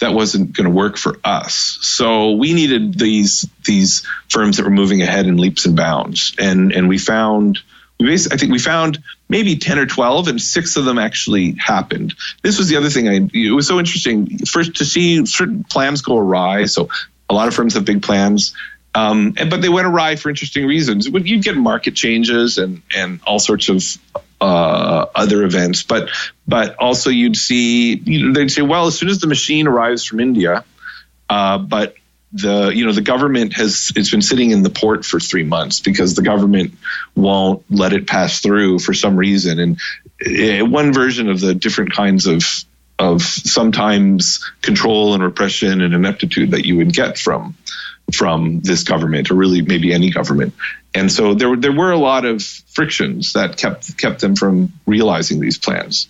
that wasn't going to work for us. So we needed these these firms that were moving ahead in leaps and bounds, and and we found we basically, I think we found maybe 10 or 12 and six of them actually happened. This was the other thing I, it was so interesting first to see certain plans go awry. So a lot of firms have big plans. Um, and, but they went awry for interesting reasons. You'd get market changes and, and all sorts of uh, other events, but but also you'd see you know, they'd say, well, as soon as the machine arrives from India, uh, but the you know the government has it's been sitting in the port for three months because the government won't let it pass through for some reason. And uh, one version of the different kinds of of sometimes control and repression and ineptitude that you would get from from this government or really maybe any government. And so there there were a lot of frictions that kept kept them from realizing these plans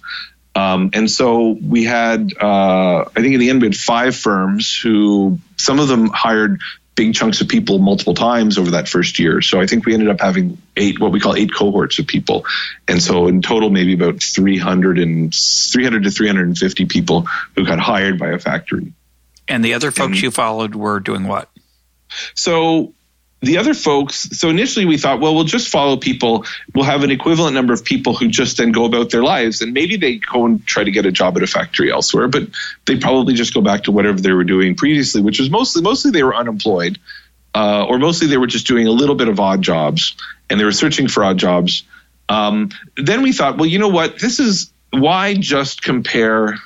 um, and so we had, uh, I think in the end, we had five firms who some of them hired big chunks of people multiple times over that first year. So I think we ended up having eight, what we call eight cohorts of people. And so in total, maybe about 300 and 300 to 350 people who got hired by a factory. And the other folks and, you followed were doing what? So the other folks, so initially we thought, well, we'll just follow people. We'll have an equivalent number of people who just then go about their lives. And maybe they go and try to get a job at a factory elsewhere, but they probably just go back to whatever they were doing previously, which was mostly, mostly they were unemployed. Uh, or mostly they were just doing a little bit of odd jobs and they were searching for odd jobs. Um, then we thought, well, you know what? This is why just compare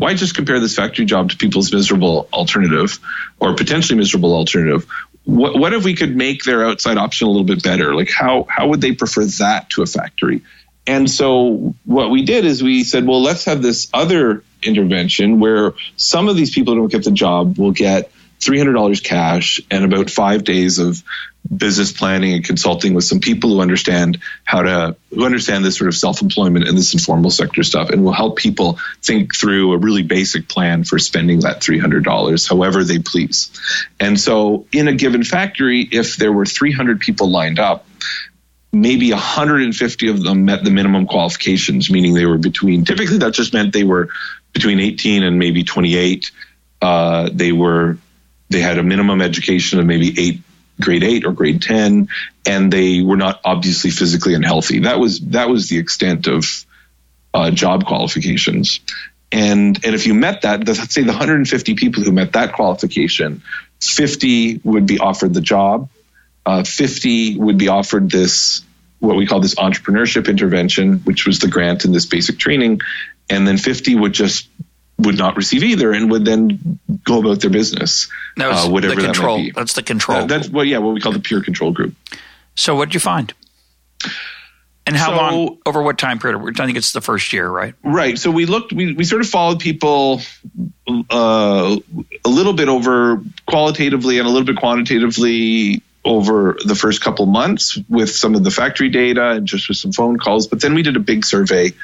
why just compare this factory job to people's miserable alternative or potentially miserable alternative? What, what if we could make their outside option a little bit better? Like how how would they prefer that to a factory? And so what we did is we said, well, let's have this other intervention where some of these people who don't get the job will get $300 cash and about five days of business planning and consulting with some people who understand how to who understand this sort of self-employment and this informal sector stuff and will help people think through a really basic plan for spending that $300 however they please. And so in a given factory if there were 300 people lined up maybe 150 of them met the minimum qualifications meaning they were between typically that just meant they were between 18 and maybe 28 uh, they were they had a minimum education of maybe eight grade eight or grade 10 and they were not obviously physically unhealthy. That was that was the extent of uh, job qualifications. And and if you met that let's say the 150 people who met that qualification 50 would be offered the job uh, 50 would be offered this what we call this entrepreneurship intervention which was the grant and this basic training and then 50 would just would not receive either and would then go about their business. uh, whatever the control. That that's the control. Uh, that's well, yeah, what we call the peer control group. So, what did you find? And how so, long? Over what time period? I think it's the first year, right? Right. So we looked. We we sort of followed people uh, a little bit over qualitatively and a little bit quantitatively over the first couple months with some of the factory data and just with some phone calls. But then we did a big survey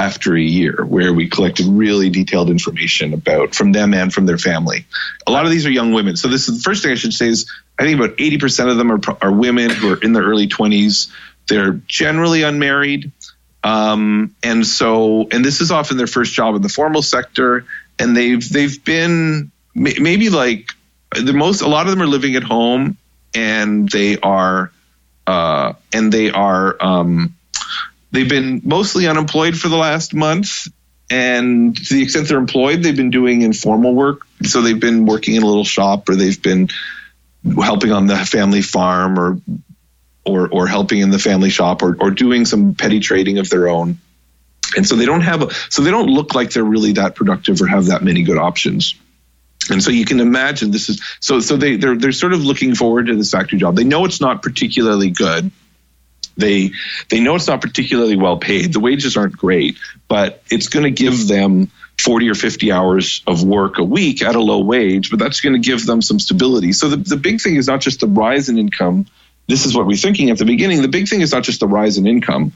after a year where we collected really detailed information about from them and from their family. A lot of these are young women. So this is the first thing I should say is I think about 80% of them are, are women who are in their early 20s. They're generally unmarried. Um, and so, and this is often their first job in the formal sector. And they've, they've been maybe like the most, a lot of them are living at home and they are, uh, and they are, um, They've been mostly unemployed for the last month. And to the extent they're employed, they've been doing informal work. So they've been working in a little shop or they've been helping on the family farm or or, or helping in the family shop or, or doing some petty trading of their own. And so they don't have a, so they don't look like they're really that productive or have that many good options. And so you can imagine this is so so they they're they're sort of looking forward to this factory job. They know it's not particularly good. They they know it's not particularly well paid. The wages aren't great, but it's going to give them 40 or 50 hours of work a week at a low wage, but that's going to give them some stability. So the, the big thing is not just the rise in income. This is what we're thinking at the beginning. The big thing is not just the rise in income.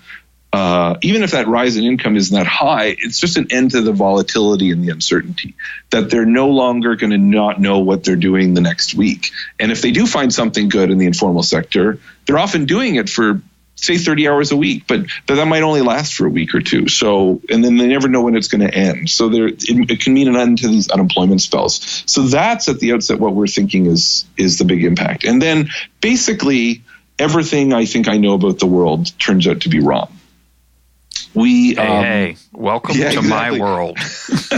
Uh, even if that rise in income isn't that high, it's just an end to the volatility and the uncertainty that they're no longer going to not know what they're doing the next week. And if they do find something good in the informal sector, they're often doing it for say 30 hours a week, but, but that might only last for a week or two. So, and then they never know when it's going to end. So there, it, it, can mean an end to these unemployment spells. So that's at the outset what we're thinking is, is the big impact. And then basically everything I think I know about the world turns out to be wrong. We, hey, um, hey welcome yeah, to exactly. my world. *laughs*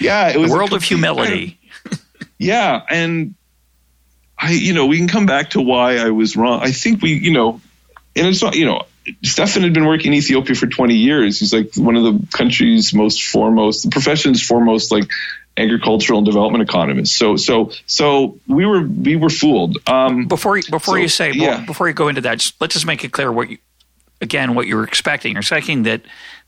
yeah, it was the world of humility. *laughs* yeah, and I, you know, we can come back to why I was wrong. I think we, you know, and it's not, you know, Stefan had been working in Ethiopia for 20 years. He's like one of the country's most foremost, the profession's foremost, like agricultural and development economists. So, so, so we were we were fooled. Um, before before so, you say yeah. before you go into that, just, let's just make it clear what you again what you were expecting. You're expecting that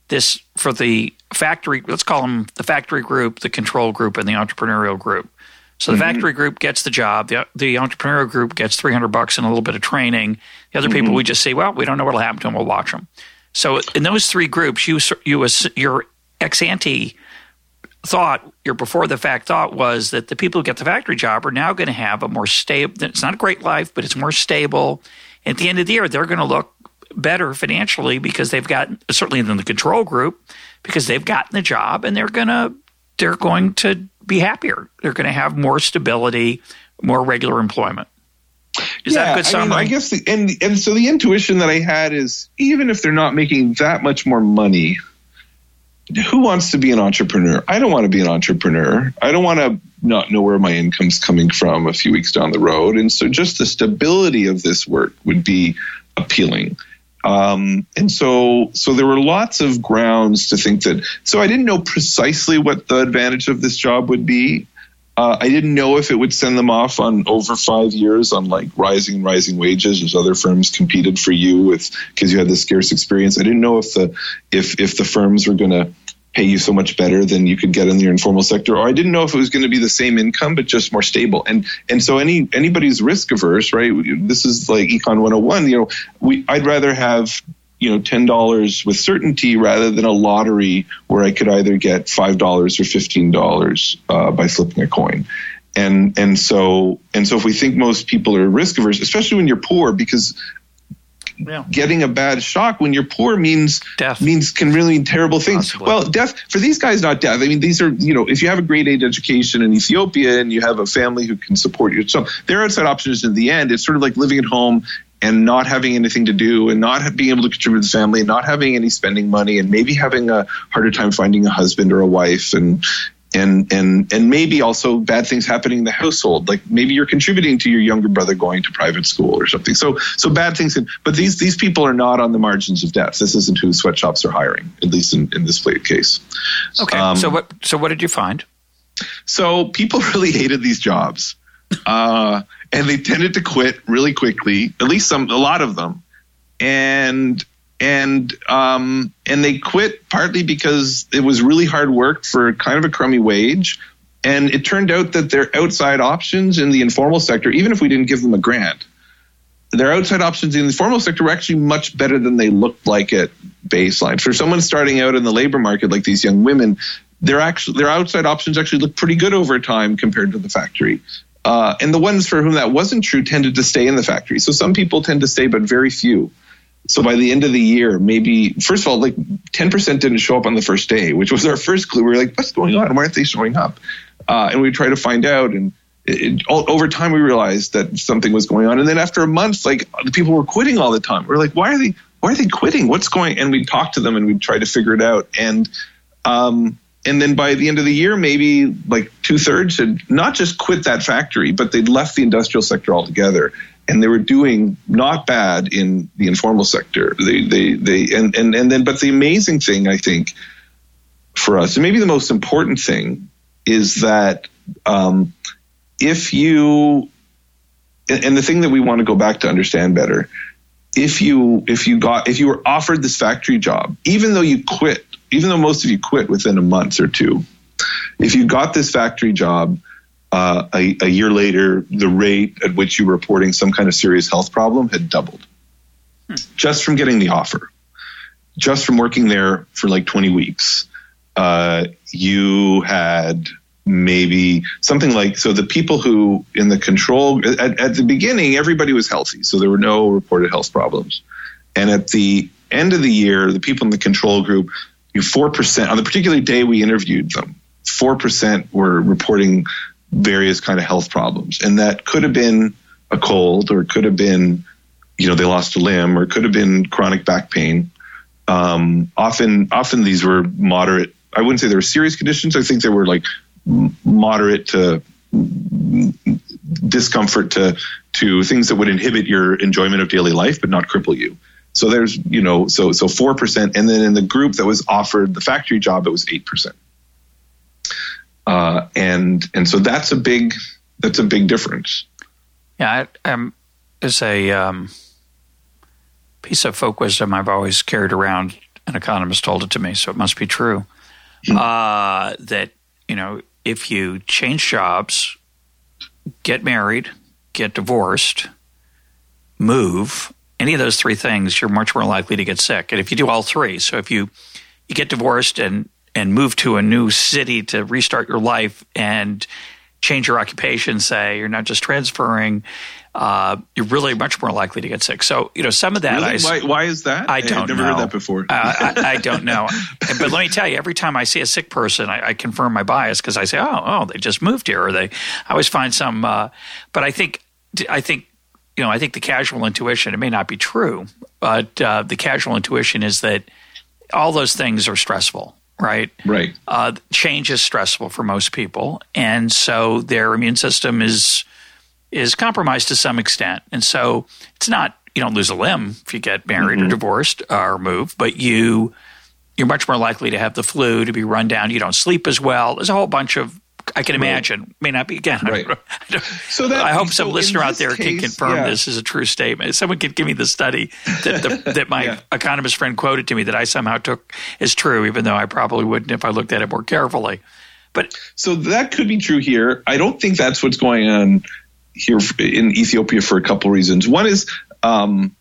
this for the factory. Let's call them the factory group, the control group, and the entrepreneurial group. So the mm-hmm. factory group gets the job. The, the entrepreneurial group gets 300 bucks and a little bit of training. The other mm-hmm. people, we just say, well, we don't know what'll happen to them. We'll watch them. So in those three groups, you, you your ex ante thought, your before the fact thought was that the people who get the factory job are now going to have a more stable, it's not a great life, but it's more stable. At the end of the year, they're going to look better financially because they've got, certainly than the control group, because they've gotten the job and they're going to, they're going to be happier. They're going to have more stability, more regular employment. Is yeah, that a good summary? I, mean, I guess, the, and and so the intuition that I had is even if they're not making that much more money, who wants to be an entrepreneur? I don't want to be an entrepreneur. I don't want to not know where my income's coming from a few weeks down the road. And so just the stability of this work would be appealing. Um, and so, so there were lots of grounds to think that. So I didn't know precisely what the advantage of this job would be. Uh, I didn't know if it would send them off on over five years on like rising and rising wages as other firms competed for you with because you had this scarce experience. I didn't know if the if if the firms were going to pay you so much better than you could get in the informal sector, or I didn't know if it was going to be the same income but just more stable. And and so any anybody's risk averse, right? This is like econ 101. You know, we I'd rather have you know ten dollars with certainty rather than a lottery where I could either get five dollars or fifteen dollars uh, by flipping a coin. And and so and so if we think most people are risk averse, especially when you're poor, because yeah. getting a bad shock when you're poor means death. means can really mean terrible things. Possibly. Well, death for these guys, not death. I mean, these are you know, if you have a grade eight education in Ethiopia and you have a family who can support you, so their outside options in the end, it's sort of like living at home and not having anything to do and not being able to contribute to the family and not having any spending money and maybe having a harder time finding a husband or a wife and and and and maybe also bad things happening in the household. Like maybe you're contributing to your younger brother going to private school or something. So so bad things but these these people are not on the margins of death. This isn't who sweatshops are hiring at least in, in this case. Okay um, so what so what did you find? So people *laughs* really hated these jobs. Uh, and they tended to quit really quickly. At least some, a lot of them, and and um, and they quit partly because it was really hard work for kind of a crummy wage. And it turned out that their outside options in the informal sector, even if we didn't give them a grant, their outside options in the informal sector were actually much better than they looked like at baseline. For someone starting out in the labor market, like these young women, their actually their outside options actually look pretty good over time compared to the factory. Uh, and the ones for whom that wasn't true tended to stay in the factory. So some people tend to stay, but very few. So by the end of the year, maybe first of all, like 10% didn't show up on the first day, which was our first clue. We were like, what's going on? Why aren't they showing up? Uh, and we tried to find out. And it, it, over time, we realized that something was going on. And then after a month, like the people were quitting all the time. We are like, why are they? Why are they quitting? What's going? And we'd talk to them and we'd try to figure it out. And um, and then by the end of the year, maybe like two thirds had not just quit that factory, but they'd left the industrial sector altogether. And they were doing not bad in the informal sector. They, they, they, and, and, and then, but the amazing thing, I think, for us, and maybe the most important thing, is that um, if you, and, and the thing that we want to go back to understand better, if you if you got if you were offered this factory job, even though you quit even though most of you quit within a month or two, if you got this factory job uh, a, a, year later, the rate at which you were reporting some kind of serious health problem had doubled hmm. just from getting the offer, just from working there for like 20 weeks. Uh, you had maybe something like so the people who in the control at, at the beginning everybody was healthy so there were no reported health problems and at the end of the year the people in the control group you four percent on the particular day we interviewed them. Four percent were reporting various kind of health problems, and that could have been a cold, or it could have been, you know, they lost a limb, or it could have been chronic back pain. Um, often, often these were moderate. I wouldn't say they were serious conditions. I think they were like moderate to discomfort to to things that would inhibit your enjoyment of daily life, but not cripple you. So there's, you know, so so four percent, and then in the group that was offered the factory job, it was eight percent. Uh, and and so that's a big that's a big difference. Yeah, I, um, it's a um, piece of folk wisdom I've always carried around. An economist told it to me, so it must be true. Mm-hmm. Uh, that you know, if you change jobs, get married, get divorced, move, any of those three things, you're much more likely to get sick. And if you do all three, so if you you get divorced and and move to a new city to restart your life and change your occupation, say you're not just transferring, uh, you're really much more likely to get sick. So you know some of that. Really? I, why, why, is that? I don't I've never know. heard that before. uh, I, I, don't know. but let me tell you, every time I see a sick person, I, I confirm my bias because I say, oh, oh, they just moved here, or they. I always find some. Uh, but I think I think you know, I think the casual intuition, it may not be true, but uh, the casual intuition is that all those things are stressful, right? Right. Uh, change is stressful for most people, and so their immune system is is compromised to some extent, and so it's not you don't lose a limb if you get married mm-hmm. or divorced or move, but you you're much more likely to have the flu, to be run down. You don't sleep as well. There's a whole bunch of I can imagine. Right. May not be again. Right. *laughs* I, so that, I hope some so listener out there case, can confirm yeah. this is a true statement. Someone could give me the study that the, *laughs* that my yeah. economist friend quoted to me that I somehow took as true, even though I probably wouldn't if I looked at it more carefully. But so that could be true here. I don't think that's what's going on here in Ethiopia for a couple reasons. One is um,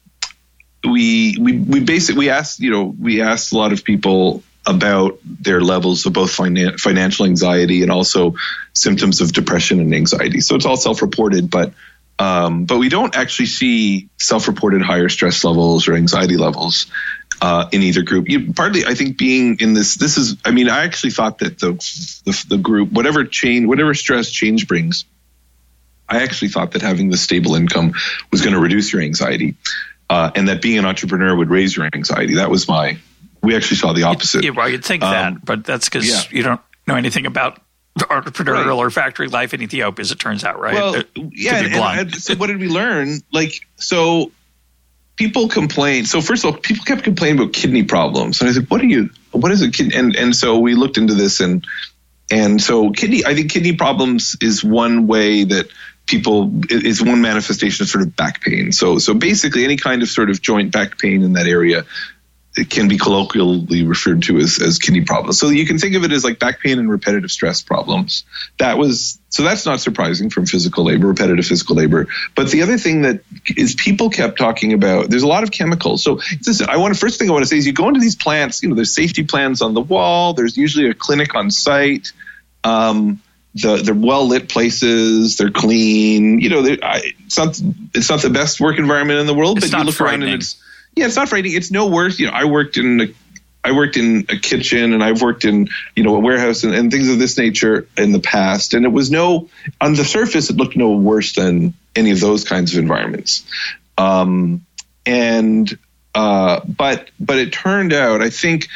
we we we basically we asked you know we asked a lot of people about their levels of both finan- financial anxiety and also symptoms of depression and anxiety. So it's all self-reported, but um, but we don't actually see self-reported higher stress levels or anxiety levels uh, in either group. You, partly, I think being in this, this is. I mean, I actually thought that the the, the group, whatever change, whatever stress change brings, I actually thought that having the stable income was going to reduce your anxiety, uh, and that being an entrepreneur would raise your anxiety. That was my we actually saw the opposite. Yeah, well, you'd think um, that, but that's because yeah. you don't know anything about entrepreneurial right. or factory life in Ethiopia, as it turns out, right? Well, yeah. And, and, so what did we learn? Like, so people complain. So first of all, people kept complaining about kidney problems, and I said, "What are you? What is it?" And and so we looked into this, and and so kidney. I think kidney problems is one way that people is one manifestation of sort of back pain. So so basically, any kind of sort of joint back pain in that area it can be colloquially referred to as, as kidney problems. So you can think of it as like back pain and repetitive stress problems. That was so that's not surprising from physical labor, repetitive physical labor. But the other thing that is people kept talking about, there's a lot of chemicals. So this, I want to first thing I want to say is you go into these plants, you know, there's safety plans on the wall. There's usually a clinic on site. Um, the, they're well lit places. They're clean. You know, it's not it's not the best work environment in the world, it's but you look around and it's yeah, it's not frightening. It's no worse. You know, I worked in a, I worked in a kitchen and I've worked in, you know, a warehouse and, and, things of this nature in the past. And it was no, on the surface, it looked no worse than any of those kinds of environments. Um, and, uh, but, but it turned out, I think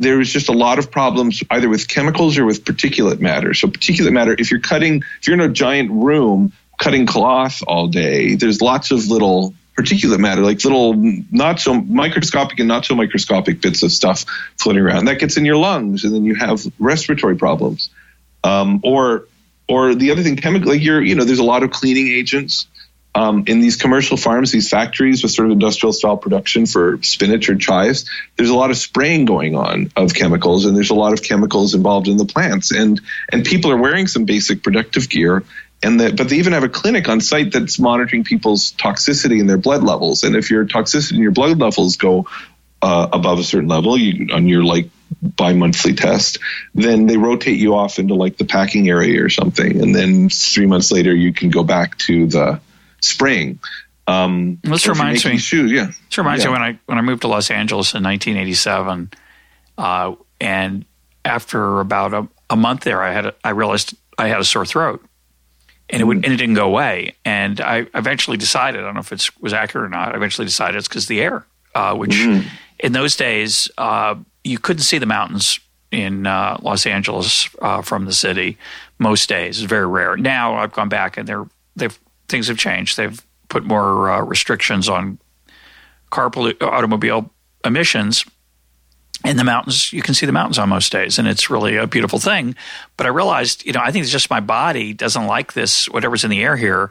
there was just a lot of problems either with chemicals or with particulate matter. So particulate matter, if you're cutting, if you're in a giant room cutting cloth all day, there's lots of little particulate matter, like little not so microscopic and not so microscopic bits of stuff floating around. That gets in your lungs, and then you have respiratory problems. Um, or, or the other thing, chemical, like you're, you know, there's a lot of cleaning agents um, in these commercial farms, these factories with sort of industrial style production for spinach or chives. There's a lot of spraying going on of chemicals, and there's a lot of chemicals involved in the plants, and and people are wearing some basic protective gear and that, but they even have a clinic on site that's monitoring people's toxicity and their blood levels. And if your toxicity and your blood levels go uh, above a certain level you, on your like bi-monthly test, then they rotate you off into like the packing area or something, and then three months later you can go back to the spraying. Um, this reminds me. Shoes, yeah. This reminds yeah. me when I when I moved to Los Angeles in 1987, uh, and after about a, a month there, I had a, I realized I had a sore throat and it would and it didn't go away. And I eventually decided, I don't know if it was accurate or not. I eventually decided it's because the air, uh, which mm-hmm. in those days uh, you couldn't see the mountains in uh, Los Angeles uh, from the city most days. It's very rare. Now I've gone back and they're they've things have changed. They've put more uh, restrictions on car pollu- automobile emissions in the mountains, you can see the mountains on most days, and it's really a beautiful thing. But I realized, you know, I think it's just my body doesn't like this, whatever's in the air here.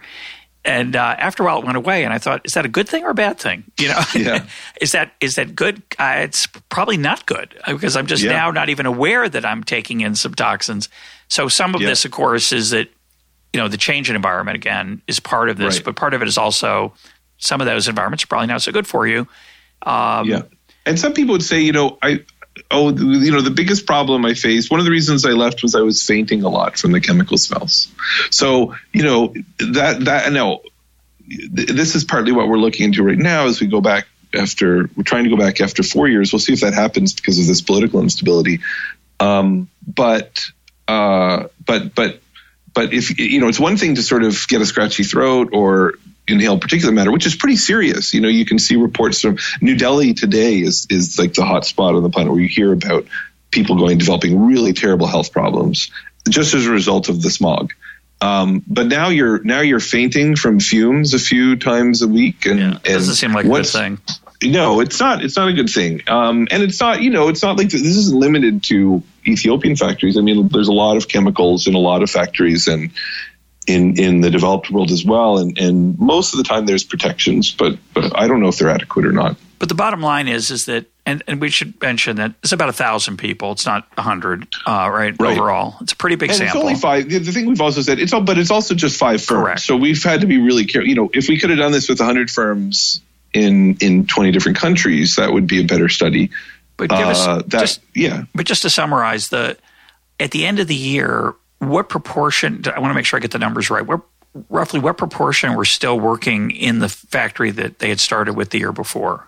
And uh, after a while, it went away, and I thought, is that a good thing or a bad thing? You know, *laughs* yeah. *laughs* is that is that good? Uh, it's probably not good because I'm just yeah. now not even aware that I'm taking in some toxins. So some of yeah. this, of course, is that you know the change in environment again is part of this, right. but part of it is also some of those environments are probably not so good for you. Um, yeah. And some people would say, you know, I oh, you know, the biggest problem I faced, one of the reasons I left was I was fainting a lot from the chemical smells. So, you know, that, that, no, this is partly what we're looking into right now as we go back after, we're trying to go back after four years. We'll see if that happens because of this political instability. Um, but, uh, but, but, but if, you know, it's one thing to sort of get a scratchy throat or inhale particulate matter, which is pretty serious. You know, you can see reports from New Delhi today is is like the hot spot on the planet where you hear about people going developing really terrible health problems just as a result of the smog. Um, but now you're now you're fainting from fumes a few times a week, and, yeah, doesn't seem like a good thing. No, it's not. It's not a good thing. Um, and it's not. You know, it's not like this isn't limited to Ethiopian factories. I mean, there's a lot of chemicals in a lot of factories, and in in the developed world as well. And and most of the time there's protections, but but I don't know if they're adequate or not. But the bottom line is is that and, and we should mention that it's about a thousand people. It's not a hundred, uh, right, right? Overall, it's a pretty big and sample. It's only five. The, thing we've also said it's all, but it's also just five firms. Correct. So we've had to be really careful. You know, if we could have done this with hundred firms in in twenty different countries, that would be a better study. But give us Uh, that, just yeah. But just to summarize, the at the end of the year, what proportion? I want to make sure I get the numbers right. What roughly what proportion were still working in the factory that they had started with the year before?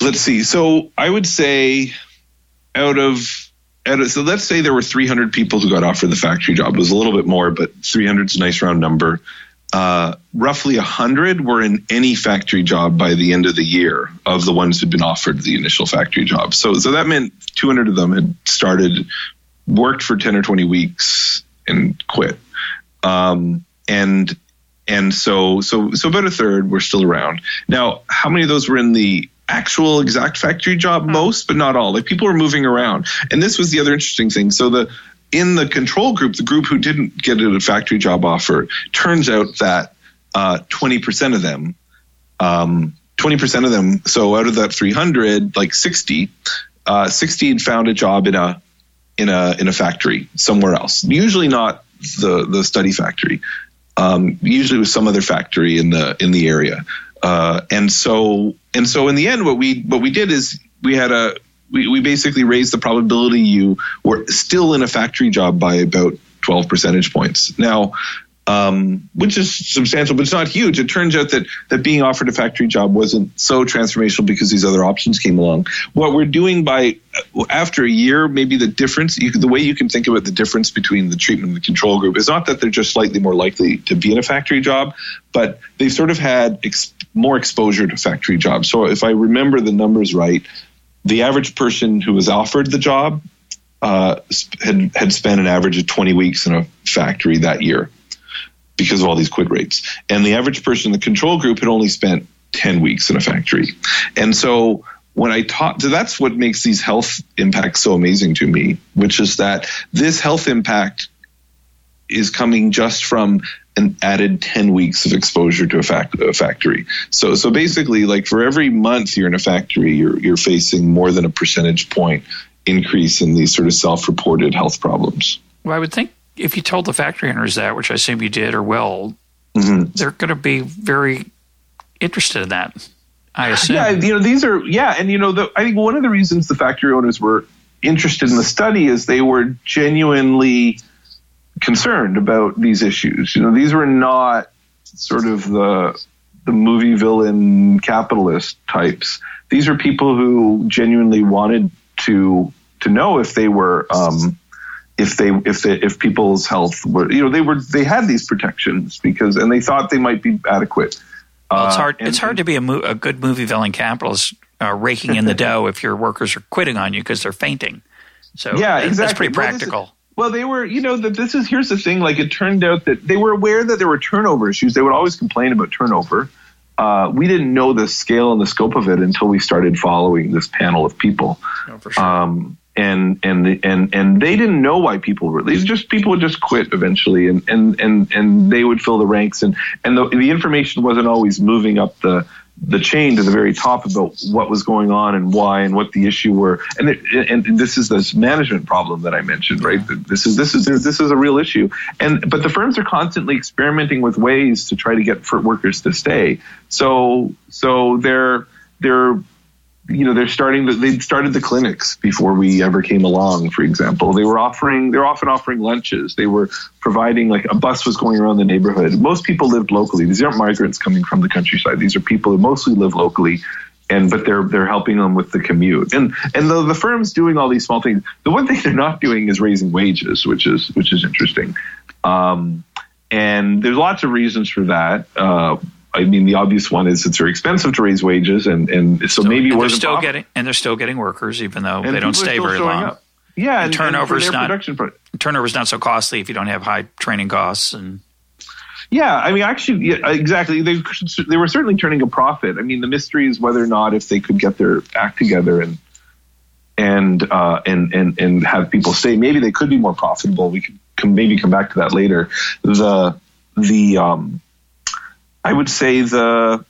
let's see. So I would say out of, out of so let's say there were 300 people who got offered the factory job. It was a little bit more, but 300 is a nice round number. Uh, roughly 100 were in any factory job by the end of the year of the ones who'd been offered the initial factory job. So, so that meant 200 of them had started, worked for 10 or 20 weeks, and quit. Um, and and so so so about a third were still around. Now, how many of those were in the actual exact factory job? Most, but not all. Like people were moving around. And this was the other interesting thing. So the in the control group, the group who didn't get a factory job offer, turns out that uh, 20% of them, um, 20% of them, so out of that 300, like 60, uh, 60 had found a job in a in a in a factory somewhere else. Usually not the the study factory. Um, usually with some other factory in the in the area. Uh, and so and so in the end, what we what we did is we had a we, we basically raised the probability you were still in a factory job by about 12 percentage points. Now, um, which is substantial, but it's not huge. It turns out that that being offered a factory job wasn't so transformational because these other options came along. What we're doing by after a year, maybe the difference, you, the way you can think about the difference between the treatment and the control group is not that they're just slightly more likely to be in a factory job, but they've sort of had ex- more exposure to factory jobs. So if I remember the numbers right, the average person who was offered the job uh, had had spent an average of 20 weeks in a factory that year because of all these quit rates. And the average person in the control group had only spent 10 weeks in a factory. And so when I taught, so that's what makes these health impacts so amazing to me, which is that this health impact is coming just from an added 10 weeks of exposure to a, fact, a, factory. So, so basically, like for every month you're in a factory, you're, you're facing more than a percentage point increase in these sort of self-reported health problems. Well, I would think if you told the factory owners that, which I assume you did or will, mm-hmm. they're going to be very interested in that. I assume. Yeah, you know, these are yeah, and you know, the, I think one of the reasons the factory owners were interested in the study is they were genuinely concerned about these issues. You know, these were not sort of the the movie villain capitalist types. These are people who genuinely wanted to to know if they were um, if they if they if people's health were you know they were they had these protections because and they thought they might be adequate. Well, it's hard. Uh, and, it's hard to be a, mo- a good movie villain capitalist uh, raking in the *laughs* dough if your workers are quitting on you because they're fainting. So yeah, exactly. That's pretty practical. Well, well, they were, you know, that this is here's the thing. Like it turned out that they were aware that there were turnover issues. They would always complain about turnover. Uh, we didn't know the scale and the scope of it until we started following this panel of people. Oh, for sure. Um, and and and and they didn't know why people were. These just people would just quit eventually, and and and and they would fill the ranks, and and the, the information wasn't always moving up the the chain to the very top about what was going on and why and what the issue were. And it, and this is this management problem that I mentioned, right? This is this is this is a real issue. And but the firms are constantly experimenting with ways to try to get for workers to stay. So so they're they're you know they're starting the, they started the clinics before we ever came along for example. They were offering they're often offering lunches. They were providing like a bus was going around the neighborhood. Most people lived locally. These aren't migrants coming from the countryside. These are people who mostly live locally and but they're they're helping them with the commute. And and the, the firms doing all these small things the one thing they're not doing is raising wages which is which is interesting. Um, and there's lots of reasons for that. Uh, I mean, the obvious one is it's very expensive to raise wages, and, and so still, maybe it they're still getting and they're still getting workers, even though and they don't stay very long. up. Yeah, and, and for their not- Turnover is not so costly if you don't have high training costs, and Yeah, I mean, actually, yeah, exactly. They they were certainly turning a profit. I mean, the mystery is whether or not if they could get their act together and and uh, and and and have people stay. Maybe they could be more profitable. We could come, maybe come back to that later. The the um, I would say the.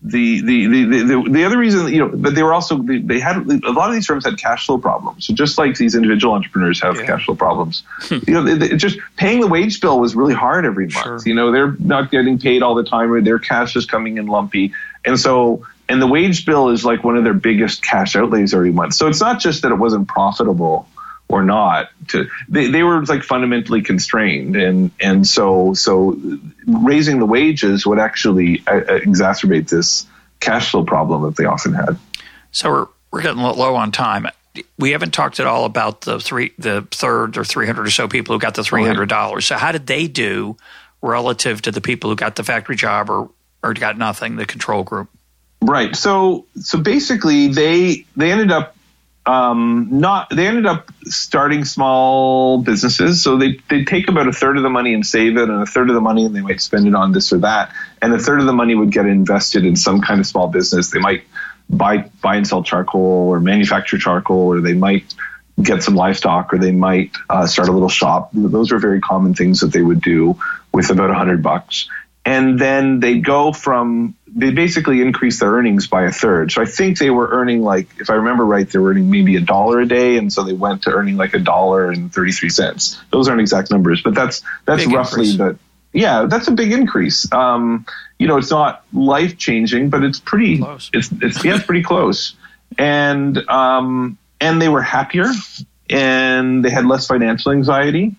The, the, the, the, the other reason, you know, but they were also, they, they had, a lot of these firms had cash flow problems. So just like these individual entrepreneurs have Yeah. cash flow problems, hmm. you know, they, they- just paying the wage bill was really hard every month. Sure. You know, they're not getting paid all the time, or their cash is coming in lumpy. And so, and the wage bill is like one of their biggest cash outlays every month. So it's not just that it wasn't profitable or not to they, they were like fundamentally constrained and and so so raising the wages would actually uh, uh, exacerbate this cash flow problem that they often had so we're we're getting low on time. We haven't talked at all about the three, the third or three hundred or so people who got the three hundred dollars. So how did they do relative to the people who got the factory job or or got nothing, the control group? Right. So so basically they they ended up um, not they ended up starting small businesses. So they they take about a third of the money and save it, and a third of the money and they might spend it on this or that, and a third of the money would get invested in some kind of small business. They might buy buy and sell charcoal or manufacture charcoal, or they might get some livestock, or they might uh, start a little shop. Those are very common things that they would do with about a hundred bucks and then they go from they basically increased their earnings by a third. So I think they were earning like, if I remember right, they were earning maybe a dollar a day, and so they went to earning like a dollar and thirty three cents. Those aren't exact numbers, but that's that's Big roughly increase. the yeah, that's a big increase. Um, you know, it's not life changing, but it's pretty Close. It's it's yeah, it's pretty close, and um, and they were happier, and they had less financial anxiety.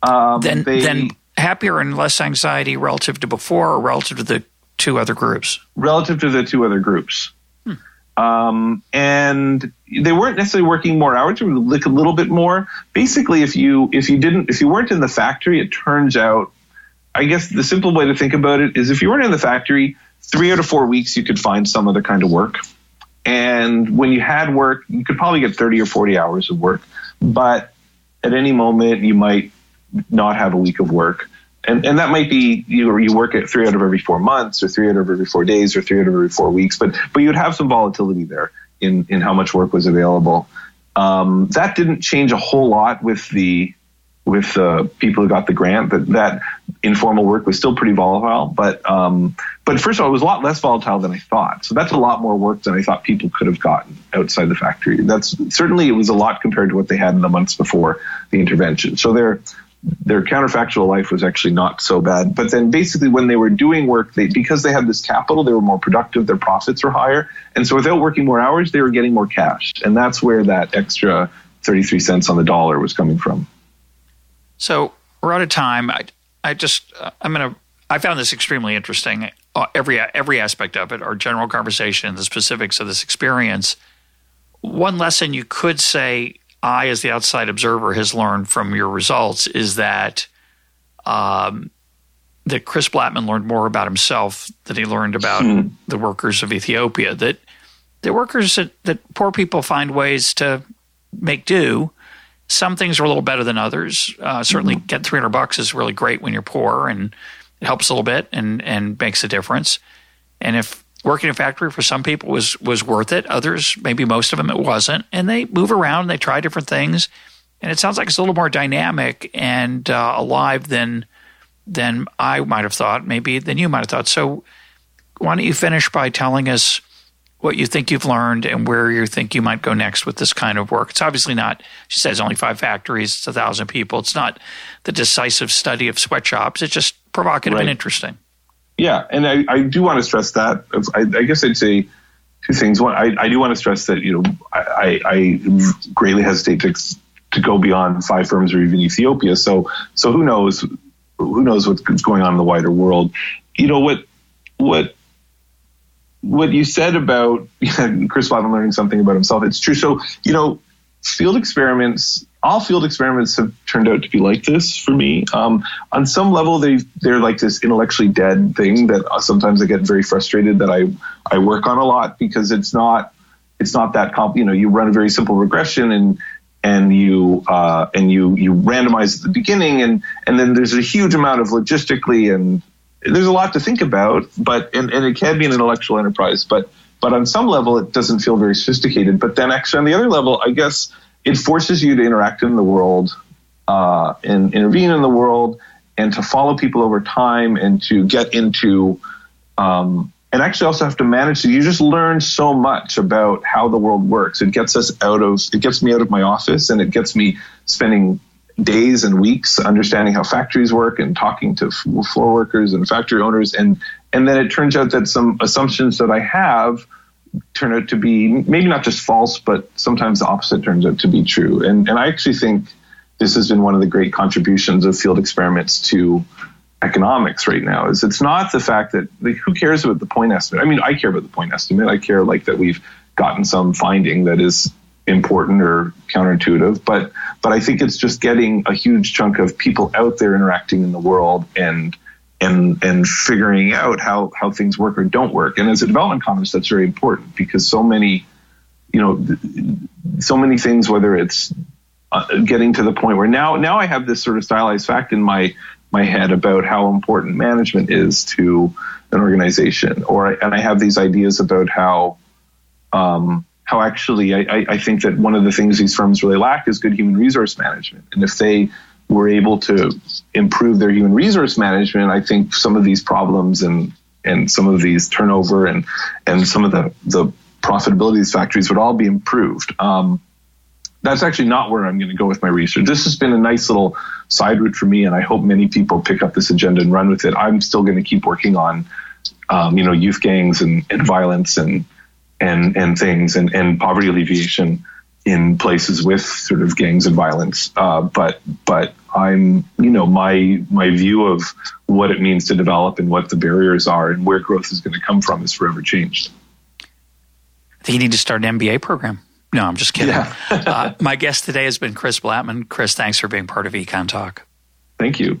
Um, Then they, then happier and less anxiety relative to before or relative to the two other groups. relative to the two other groups. Um, and they weren't necessarily working more hours, they were like a little bit more. Basically, if you if you didn't if you weren't in the factory, it turns out, I guess the simple way to think about it is if you weren't in the factory, three out of four weeks you could find some other kind of work. And when you had work, you could probably get 30 or 40 hours of work. But at any moment, you might not have a week of work. And, and that might be you, you work at three out of every four months or three out of every four days or three out of every four weeks. But, but you'd have some volatility there in, in how much work was available. Um, that didn't change a whole lot with the with uh, people who got the grant. That that informal work was still pretty volatile, but um, but first of all, it was a lot less volatile than I thought. So that's a lot more work than I thought people could have gotten outside the factory. That's certainly it was a lot compared to what they had in the months before the intervention. So their their counterfactual life was actually not so bad. But then basically when they were doing work, they because they had this capital, they were more productive, their profits were higher. And so without working more hours, they were getting more cash. And that's where that extra 33 cents on the dollar was coming from. So we're out of time. I, I just, uh, I'm going to, I found this extremely interesting. Uh, every every aspect of it, our general conversation, the specifics of this experience. One lesson you could say I, as the outside observer, has learned from your results is that um, that Chris Blattman learned more about himself than he learned about Hmm. the workers of Ethiopia. That the workers that, that poor people find ways to make do. Some things are a little better than others. Uh, certainly, get 300 bucks is really great when you're poor, and it helps a little bit and, and makes a difference. And if working in a factory for some people was was worth it, others, maybe most of them, it wasn't. And they move around, and they try different things, and it sounds like it's a little more dynamic and uh, alive than than I might have thought, maybe than you might have thought. So, why don't you finish by telling us what you think you've learned and where you think you might go next with this kind of work? It's obviously not. She says only five factories, it's a thousand people. It's not the decisive study of sweatshops. It's just provocative and interesting. Yeah, and I, I do want to stress that. I, I guess I'd say two things. One, I, I do want to stress that you know I, I, greatly hesitate to to go beyond five firms or even Ethiopia. So so who knows who knows what's going on in the wider world? You know what what what you said about *laughs* Chris Blattman learning something about himself. It's true. So you know field experiments all field experiments have turned out to be like this for me. Um, on some level, they they're like this intellectually dead thing that sometimes I get very frustrated that I I work on a lot because it's not it's not that comp. You know, you run a very simple regression and and you uh, and you you randomize at the beginning and and then there's a huge amount of logistically and there's a lot to think about. But and, and it can be an intellectual enterprise, but but on some level it doesn't feel very sophisticated. But then actually on the other level, I guess it forces you to interact in the world uh, and intervene in the world and to follow people over time and to get into um, and actually also have to manage it. You just learn so much about how the world works. It gets us out of it gets me out of my office and it gets me spending days and weeks understanding how factories work and talking to floor workers and factory owners and and then it turns out that some assumptions that I have turn out to be maybe not just false, but sometimes the opposite turns out to be true. And, and I actually think this has been one of the great contributions of field experiments to economics right now is it's not the fact that like, who cares about the point estimate. I mean, I care about the point estimate. I care like that we've gotten some finding that is important or counterintuitive, but but I think it's just getting a huge chunk of people out there interacting in the world and and and figuring out how how things work or don't work. And as a development economist, that's very important because so many, you know, so many things. Whether it's uh, getting to the point where now now I have this sort of stylized fact in my my head about how important management is to an organization, or and I have these ideas about how. Um, how actually I, I think that one of the things these firms really lack is good human resource management. And if they were able to improve their human resource management, I think some of these problems and and some of these turnover and and some of the the profitability of these factories would all be improved. Um, that's actually not where I'm going to go with my research. This has been a nice little side route for me, and I hope many people pick up this agenda and run with it. I'm still going to keep working on, um, you know, youth gangs and, and violence and and and things and, and poverty alleviation in places with sort of gangs and violence. Uh, but but I'm you know my my view of what it means to develop and what the barriers are and where growth is going to come from is forever changed. I think you need to start an MBA program. No, I'm just kidding. Yeah. *laughs* uh, my guest today has been Chris Blattman. Chris, thanks for being part of Econ Talk. Thank you.